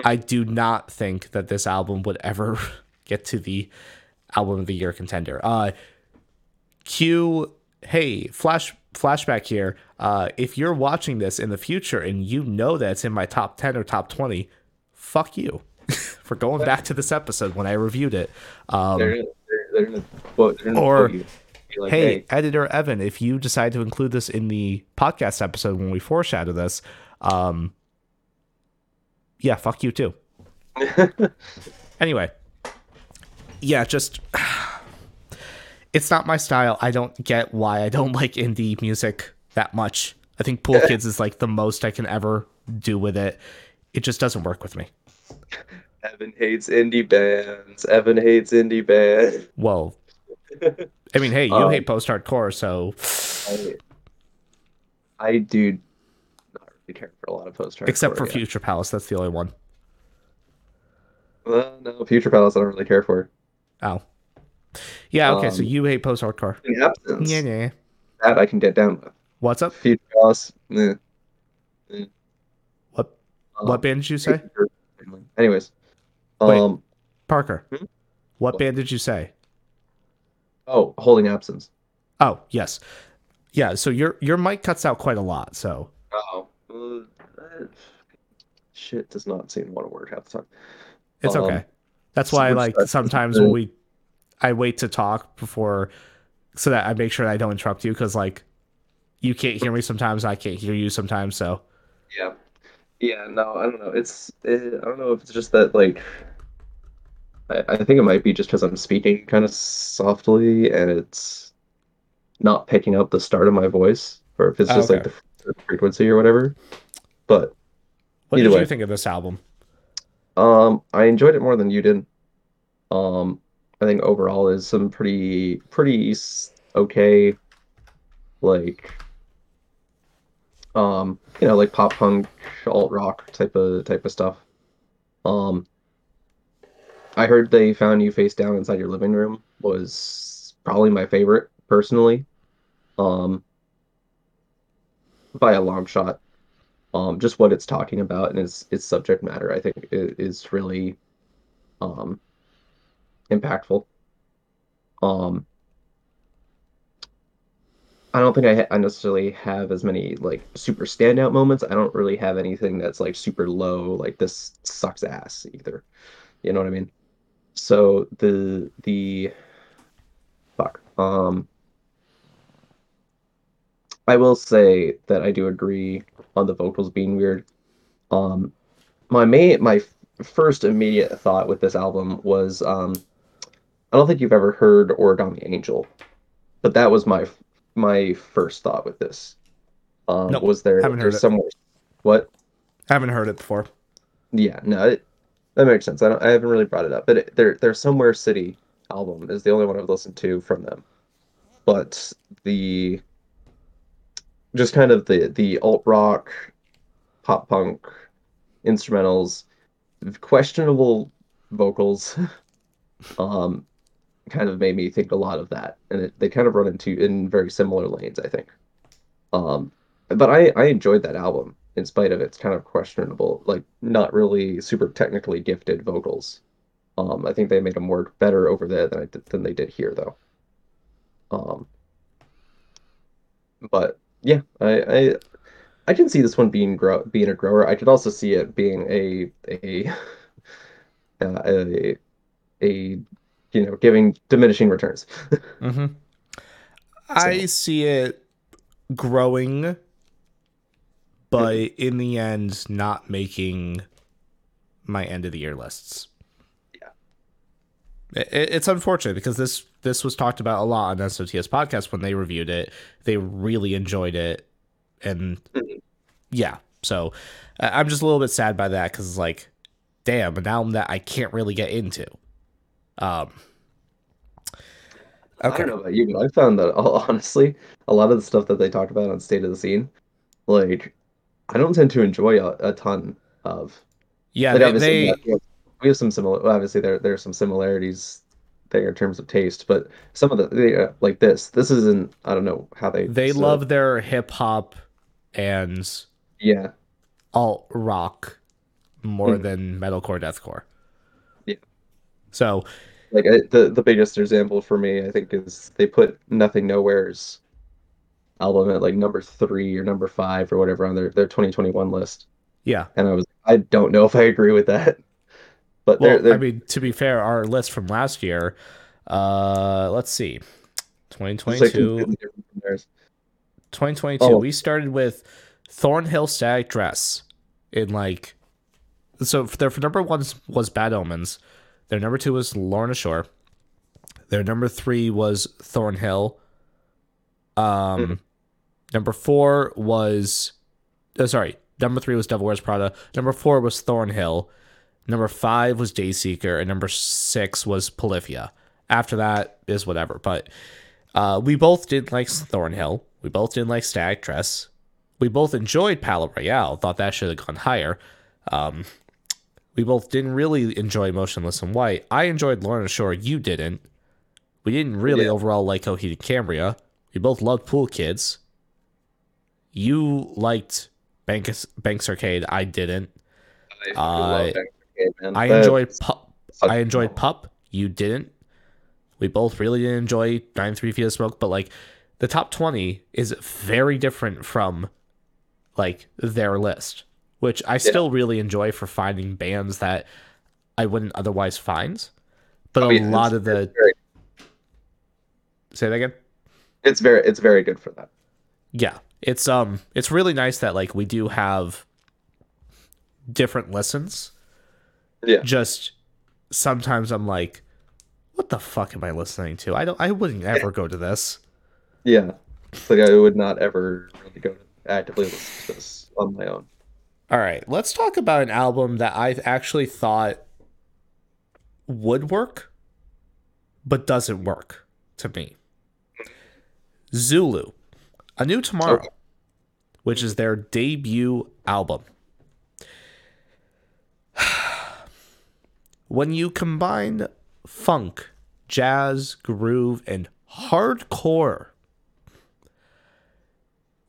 I do not think that this album would ever get to the album of the year contender. Uh, Q, hey, flash flashback here. Uh, if you're watching this in the future and you know that it's in my top ten or top twenty, fuck you for going back to this episode when I reviewed it. Um, They're, they're, they're quote, Or, quote you. Be like, hey, editor Evan, if you decide to include this in the podcast episode when we foreshadow this, um, yeah, fuck you too. Anyway, yeah, just it's not my style. I don't get why I don't like indie music that much. I think Pool Kids is like the most I can ever do with it. It just doesn't work with me. Evan hates indie bands. Evan hates indie bands. Well, I mean, hey, you Um, hate post hardcore, so I, I do not really care for a lot of post hardcore. except for yeah. Future Palace, that's the only one. Well, no, Future Palace I don't really care for. Oh, yeah, okay. so Um, you hate post hardcore. In absence, Yeah, yeah. that I can get down with. What's up? Future Palace, eh. What Um, what band did you say? Anyways, Wait. um, Parker. Hmm? What What? band did you say? oh, holding absence. Oh, yes. Yeah, so your your mic cuts out quite a lot, so Oh, uh, shit does not seem to want to work half the time. it's Um, okay. That's why like sometimes when we I wait to talk before so that I make sure that I don't interrupt you cuz like you can't hear me sometimes, I can't hear you sometimes, so Yeah, yeah. No, I don't know. It's eh, I don't know if it's just that like I, I think it might be just because I'm speaking kind of softly and it's not picking up the start of my voice, or if it's Oh, just like the frequency or whatever. But what did way. you think of this album? Um, I enjoyed it more than you did. Um, I think overall is some pretty pretty okay, like, um, you know, like pop punk, alt rock type of type of stuff. Um, I heard they found you face down inside your living room was probably my favorite personally. Um, by a long shot um, just what it's talking about and its its subject matter, I think is really um, impactful. Um, I don't think I, ha- I necessarily have as many like super standout moments. I don't really have anything that's like super low, like this sucks ass either. You know what I mean? So the the fuck um I will say that I do agree on the vocals being weird. Um, my main, my first immediate thought with this album was, um, I don't think you've ever heard Origami Angel, but that was my my first thought with this. Um, Nope, was there haven't heard there's it. somewhere what? haven't heard it before. Yeah, no, it, that makes sense. I don't, I haven't really brought it up, but it, their their Somewhere City album is the only one I've listened to from them. But the just kind of the the alt rock, pop punk, instrumentals, questionable vocals, um, kind of made me think a lot of that, and it, they kind of run into in very similar lanes, I think. Um, but I I enjoyed that album in spite of its kind of questionable, like not really super technically gifted vocals. Um, I think they made them work better over there than I did, than they did here, though. Um, but yeah, I, I I can see this one being grow being a grower. I could also see it being a a uh, a a you know giving diminishing returns. Mm-hmm. I see it growing, but in the end, not making my end of the year lists. Yeah. It's unfortunate because this this was talked about a lot on SOTS podcast when they reviewed it. They really enjoyed it, and Mhm. yeah, so I'm just a little bit sad by that because it's like, damn, an album that I can't really get into. Um. I don't know about you, but I found that honestly, a lot of the stuff that they talked about on State of the Scene, like I don't tend to enjoy a, a ton of. Yeah, Like, they, they we have- we have some similar. well, Obviously, there there are some similarities there in terms of taste, but some of the they, uh, like this, this isn't. I don't know how they. they so- love their hip hop and Yeah, alt rock more Mhm. than metalcore deathcore. So like I, the the biggest example for me, I think, is they put Nothing Nowhere's album at like number three or number five or whatever on their their 2021 list, yeah. and I was I don't know if I agree with that, but Well, they're they're I mean, to be fair, our list from last year, uh, let's see, it's like 2022, completely different from theirs. 2022. Oh. We started with Thornhill Static Dress in like, so their number one was Bad Omens. Their number two was Lorna Shore. Their number three was Thornhill. Um, Mhm. number four was, uh, sorry, number three was Devil Wears Prada. Number four was Thornhill. Number five was Dayseeker, and number six was Polyphia. After that is whatever, but uh, we both did like Thornhill. We both didn't like Static Dress. We both enjoyed Palaye Royale. Thought that should have gone higher. Um, we both didn't really enjoy Motionless in White. I enjoyed Lorna Shore. You didn't. We didn't really Yeah. overall like Coheed Cambria. We both loved Pool Kids. You liked Banks, Banks Arcade. I didn't. I, Uh, Arcade. I enjoyed Pup. I enjoyed. Pup. You didn't. We both really didn't enjoy Nine Three Feet of Smoke, but like the top twenty is very different from like their list, which I still really enjoy for finding bands that I wouldn't otherwise find. But a mean, lot of the very, say that again. it's very it's very good for that. Yeah, it's um, it's really nice that like we do have different listens. Yeah. Just sometimes I'm like, what the fuck am I listening to? I don't. I wouldn't ever go to this. Yeah, it's like I would not ever really go to actively listen to this on my own. All right, let's talk about an album that I actually thought would work, but doesn't work to me. Zulu, A New Tomorrow, which is their debut album. when you combine funk, jazz, groove, and hardcore,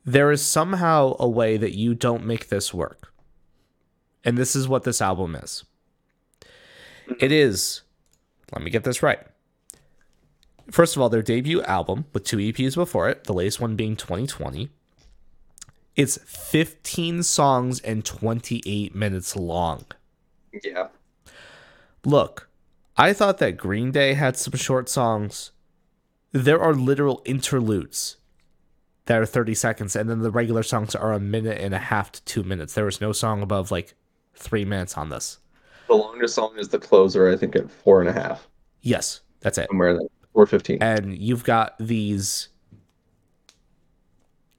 there is somehow a way that you don't make this work. And this is what this album is. It is, let me get this right. First of all, their debut album with two EPs before it, the latest one being 2020. It's 15 songs and 28 minutes long. Yeah, Look, I thought that Green Day had some short songs. There are literal interludes that are 30 seconds, and then the regular songs are a minute and a half to two minutes. There was no song above like three minutes on this. The longest song is the closer, I think, at four and a half, Yes, that's it. somewhere in four fifteen. and you've got these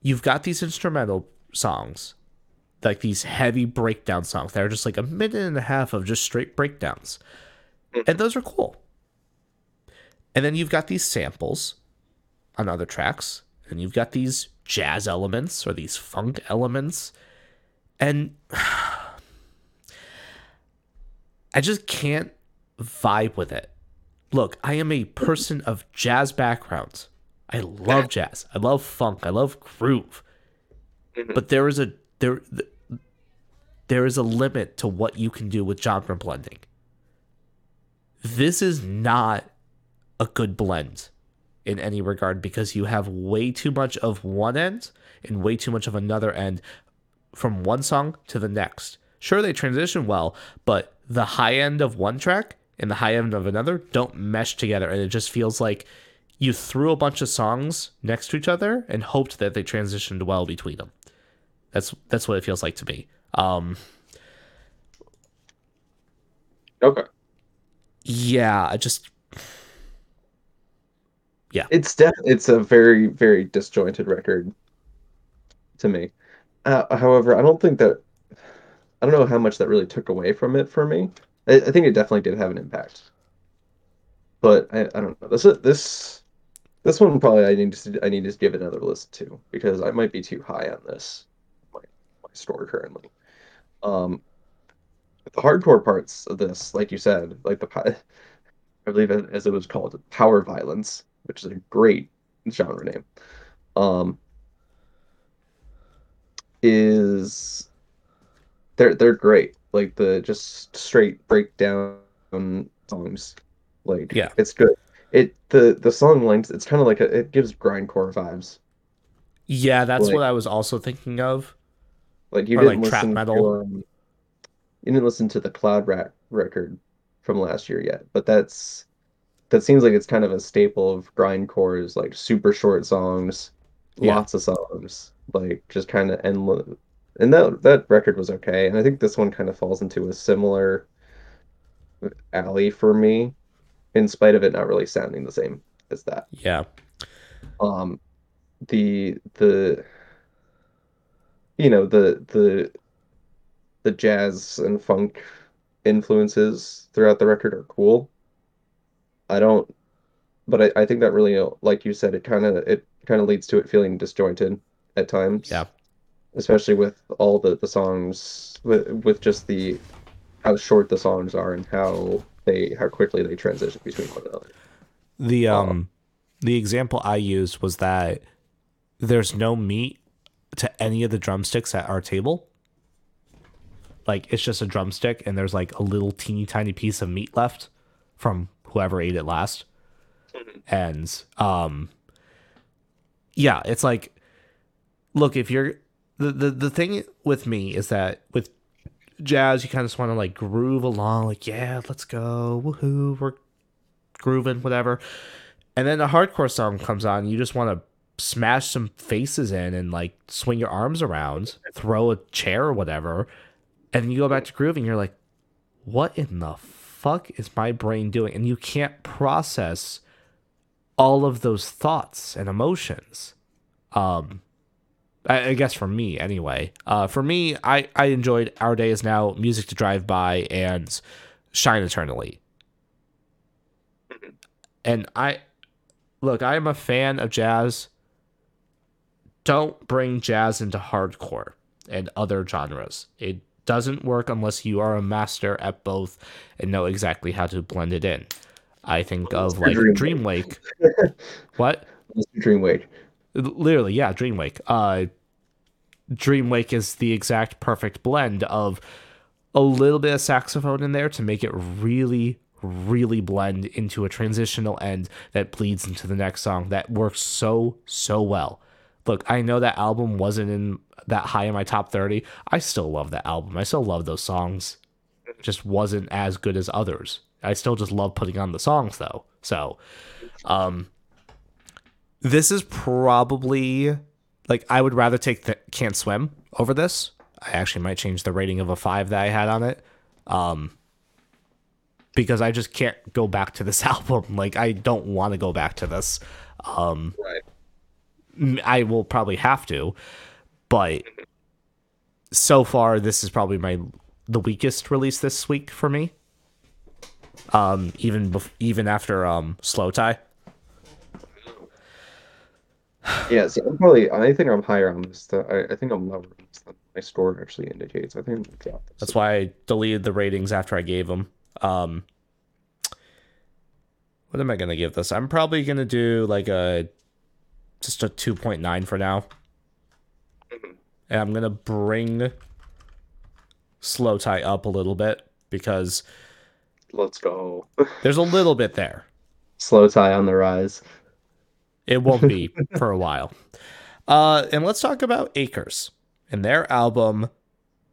you've got these instrumental songs like these heavy breakdown songs that are just like a minute and a half of just straight breakdowns mm. and those are cool and then you've got these samples on other tracks and you've got these jazz elements or these funk elements and i just can't vibe with it look, I am a person of jazz backgrounds. I love jazz. I love funk. I love groove. Mhm. But there is a there there is a limit to what you can do with genre blending. This is not a good blend in any regard because you have way too much of one end and way too much of another end from one song to the next. Sure, they transition well, but the high end of one track and the high end of another don't mesh together, and it just feels like you threw a bunch of songs next to each other and hoped that they transitioned well between them. That's that's what it feels like to me. Um, Okay. yeah, I just yeah. It's def- it's a very very disjointed record to me. Uh, however, I don't think that I don't know how much that really took away from it for me. I, I think it definitely did have an impact, but I, I don't know. This this this one probably I need to I need to give another listen to because I might be too high on this my my score currently. Um, the hardcore parts of this, like you said, like the I believe as it was called, power violence, which is a great genre name, um, is they're they're great. Like the just straight breakdown songs, like Yeah. it's good. It the the song length, it's kind of like a, it gives grindcore vibes. yeah, that's Like- what I was also thinking of. Like you Or, didn't like, trap listen metal. to um, you didn't listen to the Cloud Rat record from last year yet, but that's that seems like it's kind of a staple of grindcore's like super short songs, Yeah. lots of songs, like just kind of endless. And that that record was okay, and I think this one kind of falls into a similar alley for me, in spite of it not really sounding the same as that. Yeah, Um, the the you know the the the jazz and funk influences throughout the record are cool. I don't, but I, I think that really, like you said, it kind of it kind of leads to it feeling disjointed at times. Yeah. Especially with all the the songs with with just the how short the songs are and how they how quickly they transition between one another. the Uh, um the example I used was that there's no meat to any of the drumsticks at our table. Like it's just a drumstick and there's like a little teeny tiny piece of meat left from whoever ate it last. And um yeah, it's like look, if you're the, the the thing with me is that with jazz you kind of just want to like groove along like yeah, let's go. Woohoo, we're grooving whatever. And then a hardcore song comes on, you just want to smash some faces in and like swing your arms around, throw a chair or whatever, and you go back to grooving. You're like, what in the fuck is my brain doing? And you can't process all of those thoughts and emotions. Um, I, I guess for me anyway. Uh, for me, I I enjoyed Our Day Is Now, Music to Drive By, and Shine Eternally. And I look, I am a fan of jazz. Don't bring jazz into hardcore and other genres. It doesn't work unless you are a master at both and know exactly how to blend it in. I think of like Dream Dreamwake. what? Dreamwake. Literally, yeah, Dreamwake. Uh Dreamwake is the exact perfect blend of a little bit of saxophone in there to make it really really blend into a transitional end that bleeds into the next song that works so so well. Look, I know that album wasn't in that high in my top 30. I still love that album. I still love those songs. Just wasn't as good as others. I still just love putting on the songs though. So, um this is probably like I would rather take the Can't Swim over this. I actually might change the rating of a five that I had on it. Um, because I just can't go back to this album. Like I don't want to go back to this. Um, Right. I will probably have to, but so far this is probably my the weakest release this week for me. Um, even bef- even after um slowthai. Yeah, see, I'm probably. I think I'm higher on this. Than, I, I think I'm lower on this than my score actually indicates. I think I'm drop this. That's why I deleted the ratings after I gave them. Um, what am I gonna give this? I'm probably gonna do like a just a two point nine for now, Mhm. and I'm gonna bring slowthai up a little bit because Let's go. there's a little bit there. slowthai on the rise. It won't be for a while. Uh, and let's talk about Acres and their album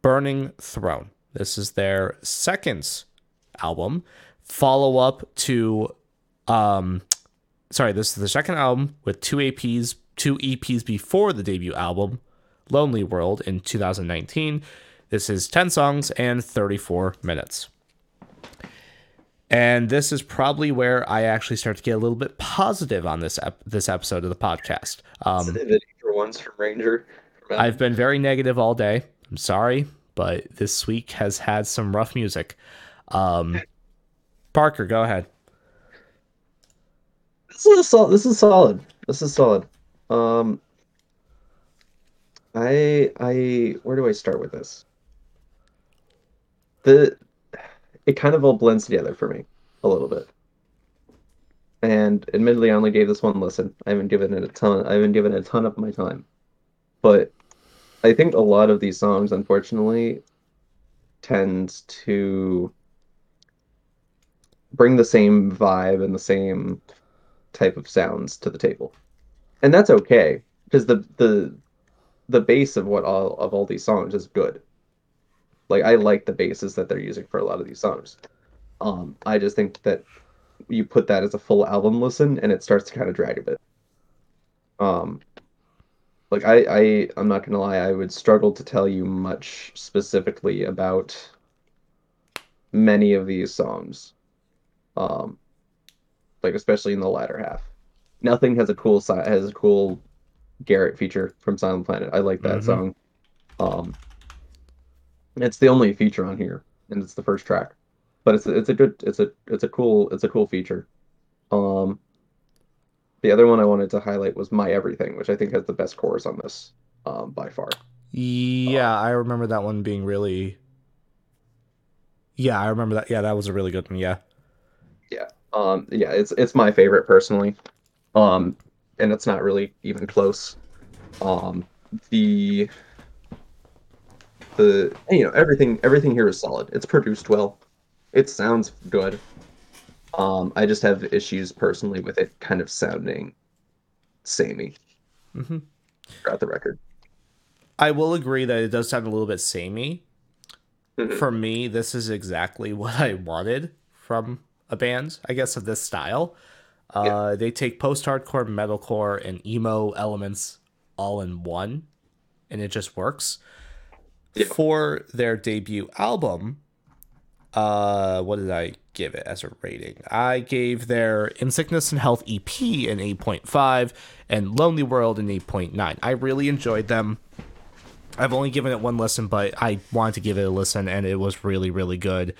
Burning Throne. This is their second album, follow up to um sorry, this is the second album with two APs, two EPs before the debut album, Lonely World in 2019. This is 10 songs and 34 minutes. And this is probably where I actually start to get a little bit positive on this ep- this episode of the podcast. Um, Positivity for once from Ranger. I've been very negative all day. I'm sorry, but this week has had some rough music. Um, Parker, go ahead. This is solid. This is solid. This is solid. Um, I I where do I start with this? The it kind of all blends together for me a little bit. And admittedly, I only gave this one listen. I haven't given it a ton. I haven't given it a ton of my time, but I think a lot of these songs, unfortunately, tends to bring the same vibe and the same type of sounds to the table. And that's okay because the the the base of what all of all these songs is good. Like I like the bases that they're using for a lot of these songs. Um I just think that you put that as a full album listen and it starts to kind of drag a bit. Um like I I I'm not going to lie, I would struggle to tell you much specifically about many of these songs. Um like especially in the latter half. Nothing has a cool has a cool Garrett feature from Silent Planet. I like that Mhm. song. Um, it's the only feature on here, and it's the first track. But it's it's a good it's a it's a cool it's a cool feature. Um, the other one I wanted to highlight was My Everything, which I think has the best chorus on this, um, by far. Yeah, I remember that one being really. Yeah, I remember that. Yeah, that was a really good one. Yeah. Yeah. Um, yeah, it's it's my favorite personally. Um, and it's not really even close. Um, the the you know everything everything here is solid. It's produced well. It sounds good. Um, I just have issues personally with it kind of sounding samey mm-hmm. throughout the record. I will agree that it does sound a little bit samey. Mhm. For me, this is exactly what I wanted from a band, I guess, of this style. Uh, They take post hardcore, metalcore, and emo elements all in one, and it just works. Yeah. For their debut album, uh, what did I give it as a rating? I gave their In Sickness and Health EP an 8.5 and Lonely World an 8.9. I really enjoyed them. I've only given it one listen, but I wanted to give it a listen, and it was really, really good.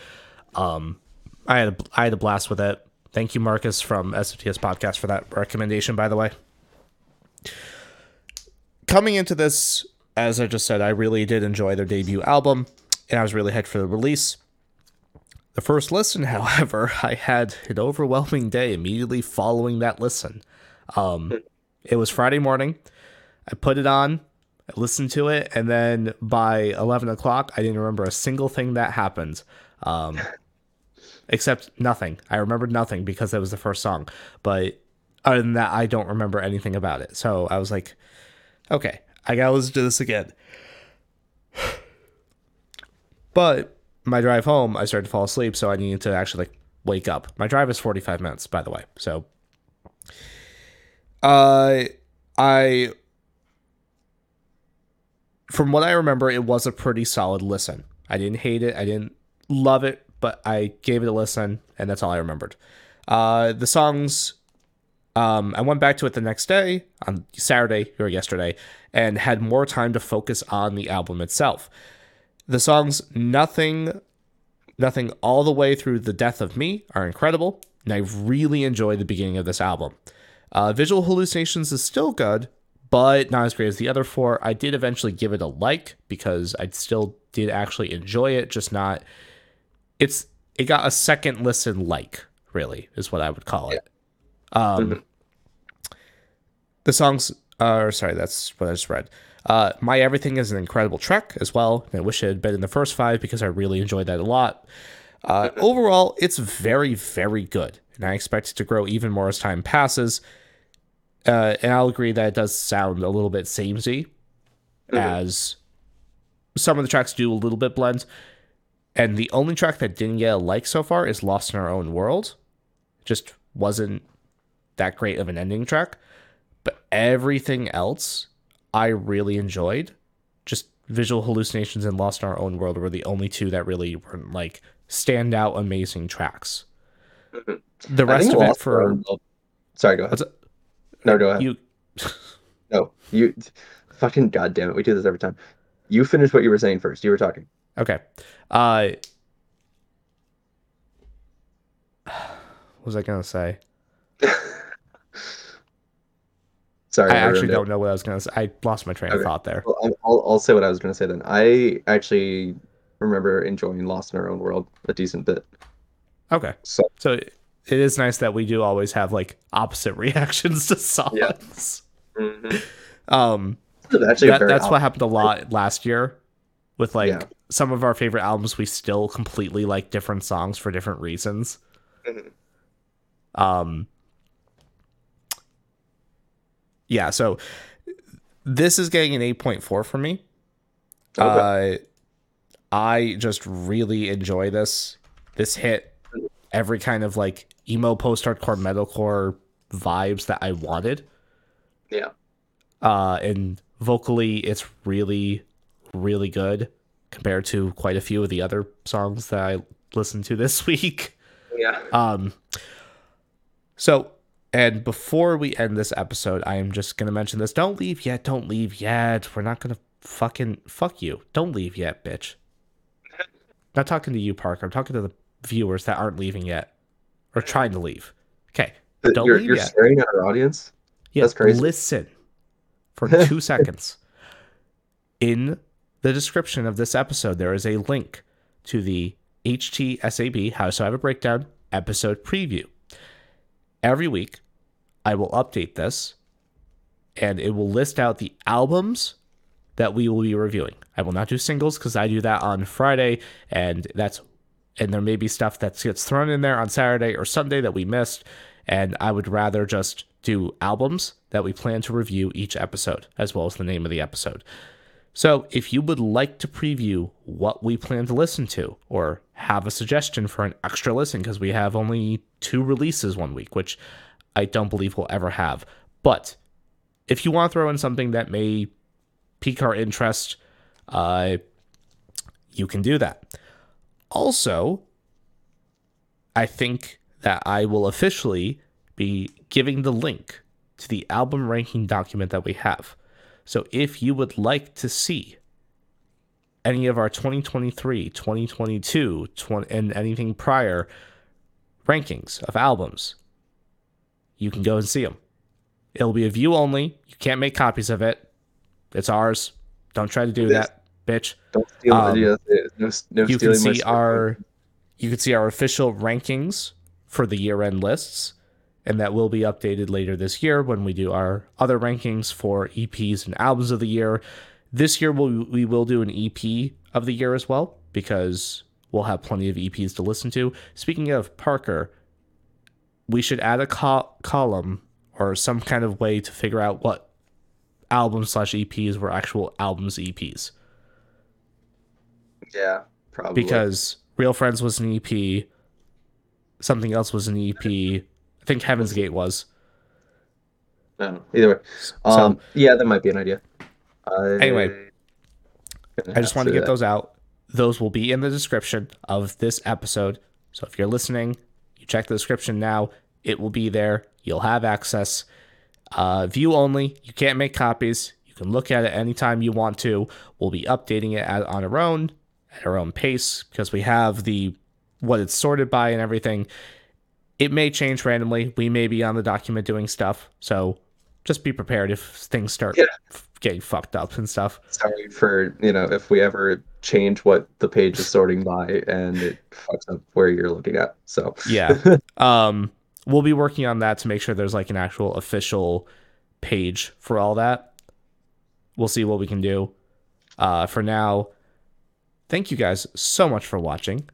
Um, I had a, I had a blast with it. Thank you, Marcus from SFTS Podcast, for that recommendation. By the way, coming into this, as I just said, I really did enjoy their debut album, and I was really hyped for the release. The first listen, however, I had an overwhelming day immediately following that listen. Um, it was Friday morning. I put it on, I listened to it, and then by 11 o'clock, I didn't remember a single thing that happened. Um, except nothing. I remembered nothing because that was the first song. But other than that, I don't remember anything about it. So I was like, okay, I gotta listen to this again. But my drive home, I started to fall asleep, so I needed to actually like wake up. My drive is 45 minutes, by the way. So uh I from what I remember, it was a pretty solid listen. I didn't hate it. I didn't love it, but I gave it a listen, and that's all I remembered. Uh, the songs, um, I went back to it the next day on Saturday or yesterday, and had more time to focus on the album itself. The songs, nothing, nothing all the way through the death of me, are incredible, and I really enjoy the beginning of this album. Uh, Visual Hallucinations is still good, but not as great as the other four. I did eventually give it a like because I still did actually enjoy it, just not. It's it got a second listen like really is what I would call it. Um, Mhm. the songs are sorry, that's what I just read. Uh, My Everything is an incredible track as well. I wish it had been in the first five because I really enjoyed that a lot. Uh, overall, it's very, very good, and I expect it to grow even more as time passes. Uh, and I'll agree that it does sound a little bit samey, Mhm. as some of the tracks do a little bit blend. And the only track that didn't get a like so far is Lost in Our Own World. Just wasn't that great of an ending track. But everything else I really enjoyed. Just Visual Hallucinations and Lost in Our Own World were the only two that really weren't like standout amazing tracks. Mhm. The rest of it for Sorry, go ahead. No, go ahead. you No, you fucking goddamn it. We do this every time. You finish what you were saying first. You were talking. Okay. Uh what was I gonna say? Sorry, I I actually don't know what I was gonna say. I lost my train of thought there. Well, I'll, I'll, say what I was going to say then. I actually remember enjoying Lost in Our Own World a decent bit. Okay. So So it is nice that we do always have like opposite reactions to songs. mhm. Um It's actually that, that's what happened a lot last year with like Yeah. some of our favorite albums we still completely like different songs for different reasons. Mhm. Um Yeah, so this is getting an 8.4 from me. Okay. Uh, I just really enjoy this. This hit every kind of like emo post hardcore metalcore vibes that I wanted. yeah. Uh, and vocally, it's really, really good compared to quite a few of the other songs that I listened to this week. Yeah. Um, so, and before we end this episode, I am just gonna mention this. Don't leave yet. Don't leave yet. We're not gonna fucking fuck you. Don't leave yet, bitch. Not talking to you, Parker. I'm talking to the viewers that aren't leaving yet or trying to leave. Okay. Don't you're leave you're yet. staring at our audience. Yeah, That's crazy. Listen for two seconds. In the description of this episode, there is a link to the HTSAB How So I Have a Breakdown episode preview. Every week, I will update this and it will list out the albums that we will be reviewing. I will not do singles because I do that on Friday, and that's and there may be stuff that gets thrown in there on Saturday or Sunday that we missed, and I would rather just do albums that we plan to review each episode, as well as the name of the episode. So, if you would like to preview what we plan to listen to, or have a suggestion for an extra listen, because we have only two releases one week, which I don't believe we'll ever have. But if you want to throw in something that may pique our interest, uh, you can do that. Also, I think that I will officially be giving the link to the album ranking document that we have. So if you would like to see any of our 2023, 2022, 20, and anything prior rankings of albums, you can go and see them. It'll be a view only. You can't make copies of it. It's ours. Don't try to do that, bitch Don't steal Um, ideas. No, no you can see our you can see our official rankings for the year-end lists and that will be updated later this year when we do our other rankings for EPs and albums of the year. This year we'll, we will do an EP of the year as well because we'll have plenty of EPs to listen to. Speaking of Parker, we should add a col- column or some kind of way to figure out what albums slash EPs were actual albums EPs Yeah, probably. because Real Friends was an EP, something else was an EP. I think Heaven's Gate was. No, either way. Um, yeah, that might be an idea. I, Anyway. I just have want to to- get those out. Those will be in the description of this episode. So if you're listening, you check the description now. It will be there. You'll have access. Uh, view only. You can't make copies. You can look at it anytime you want to. We'll be updating it at, on our own, at our own pace, because we have the what it's sorted by and everything. It may change randomly. We may be on the document doing stuff. So just be prepared if things start Yeah. getting fucked up and stuff. Sorry for you know if we ever change what the page is sorting by and it fucks up where you're looking at. So Yeah. um, we'll be working on that to make sure there's like an actual official page for all that. We'll see what we can do. Uh, for now, thank you guys so much for watching.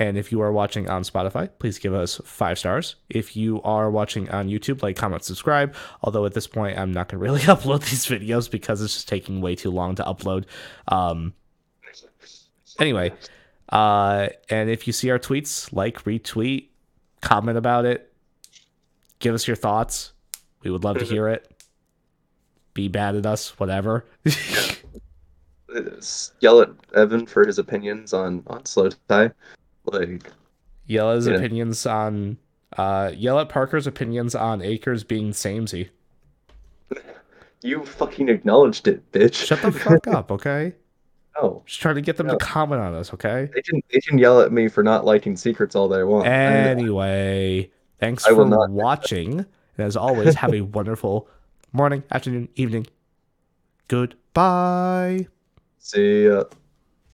And if you are watching on Spotify, please give us five stars. If you are watching on YouTube, like, comment, subscribe. Although at this point, I'm not going to really upload these videos because it's just taking way too long to upload. Um, anyway, uh, and if you see our tweets, like, retweet, comment about it, give us your thoughts. We would love to hear it. Be bad at us, whatever. yell at Evan for his opinions on on slow tie. Like yell at Yeah. opinions on, uh, yell at Parker's opinions on Acres being samey. you fucking acknowledged it, bitch. Shut the fuck up, okay? No, Just trying to get them No. to comment on us, okay? they can they can yell at me for not liking secrets all they want. Anyway, thanks I for watching. And as always, have a wonderful morning, afternoon, evening. Goodbye. see ya.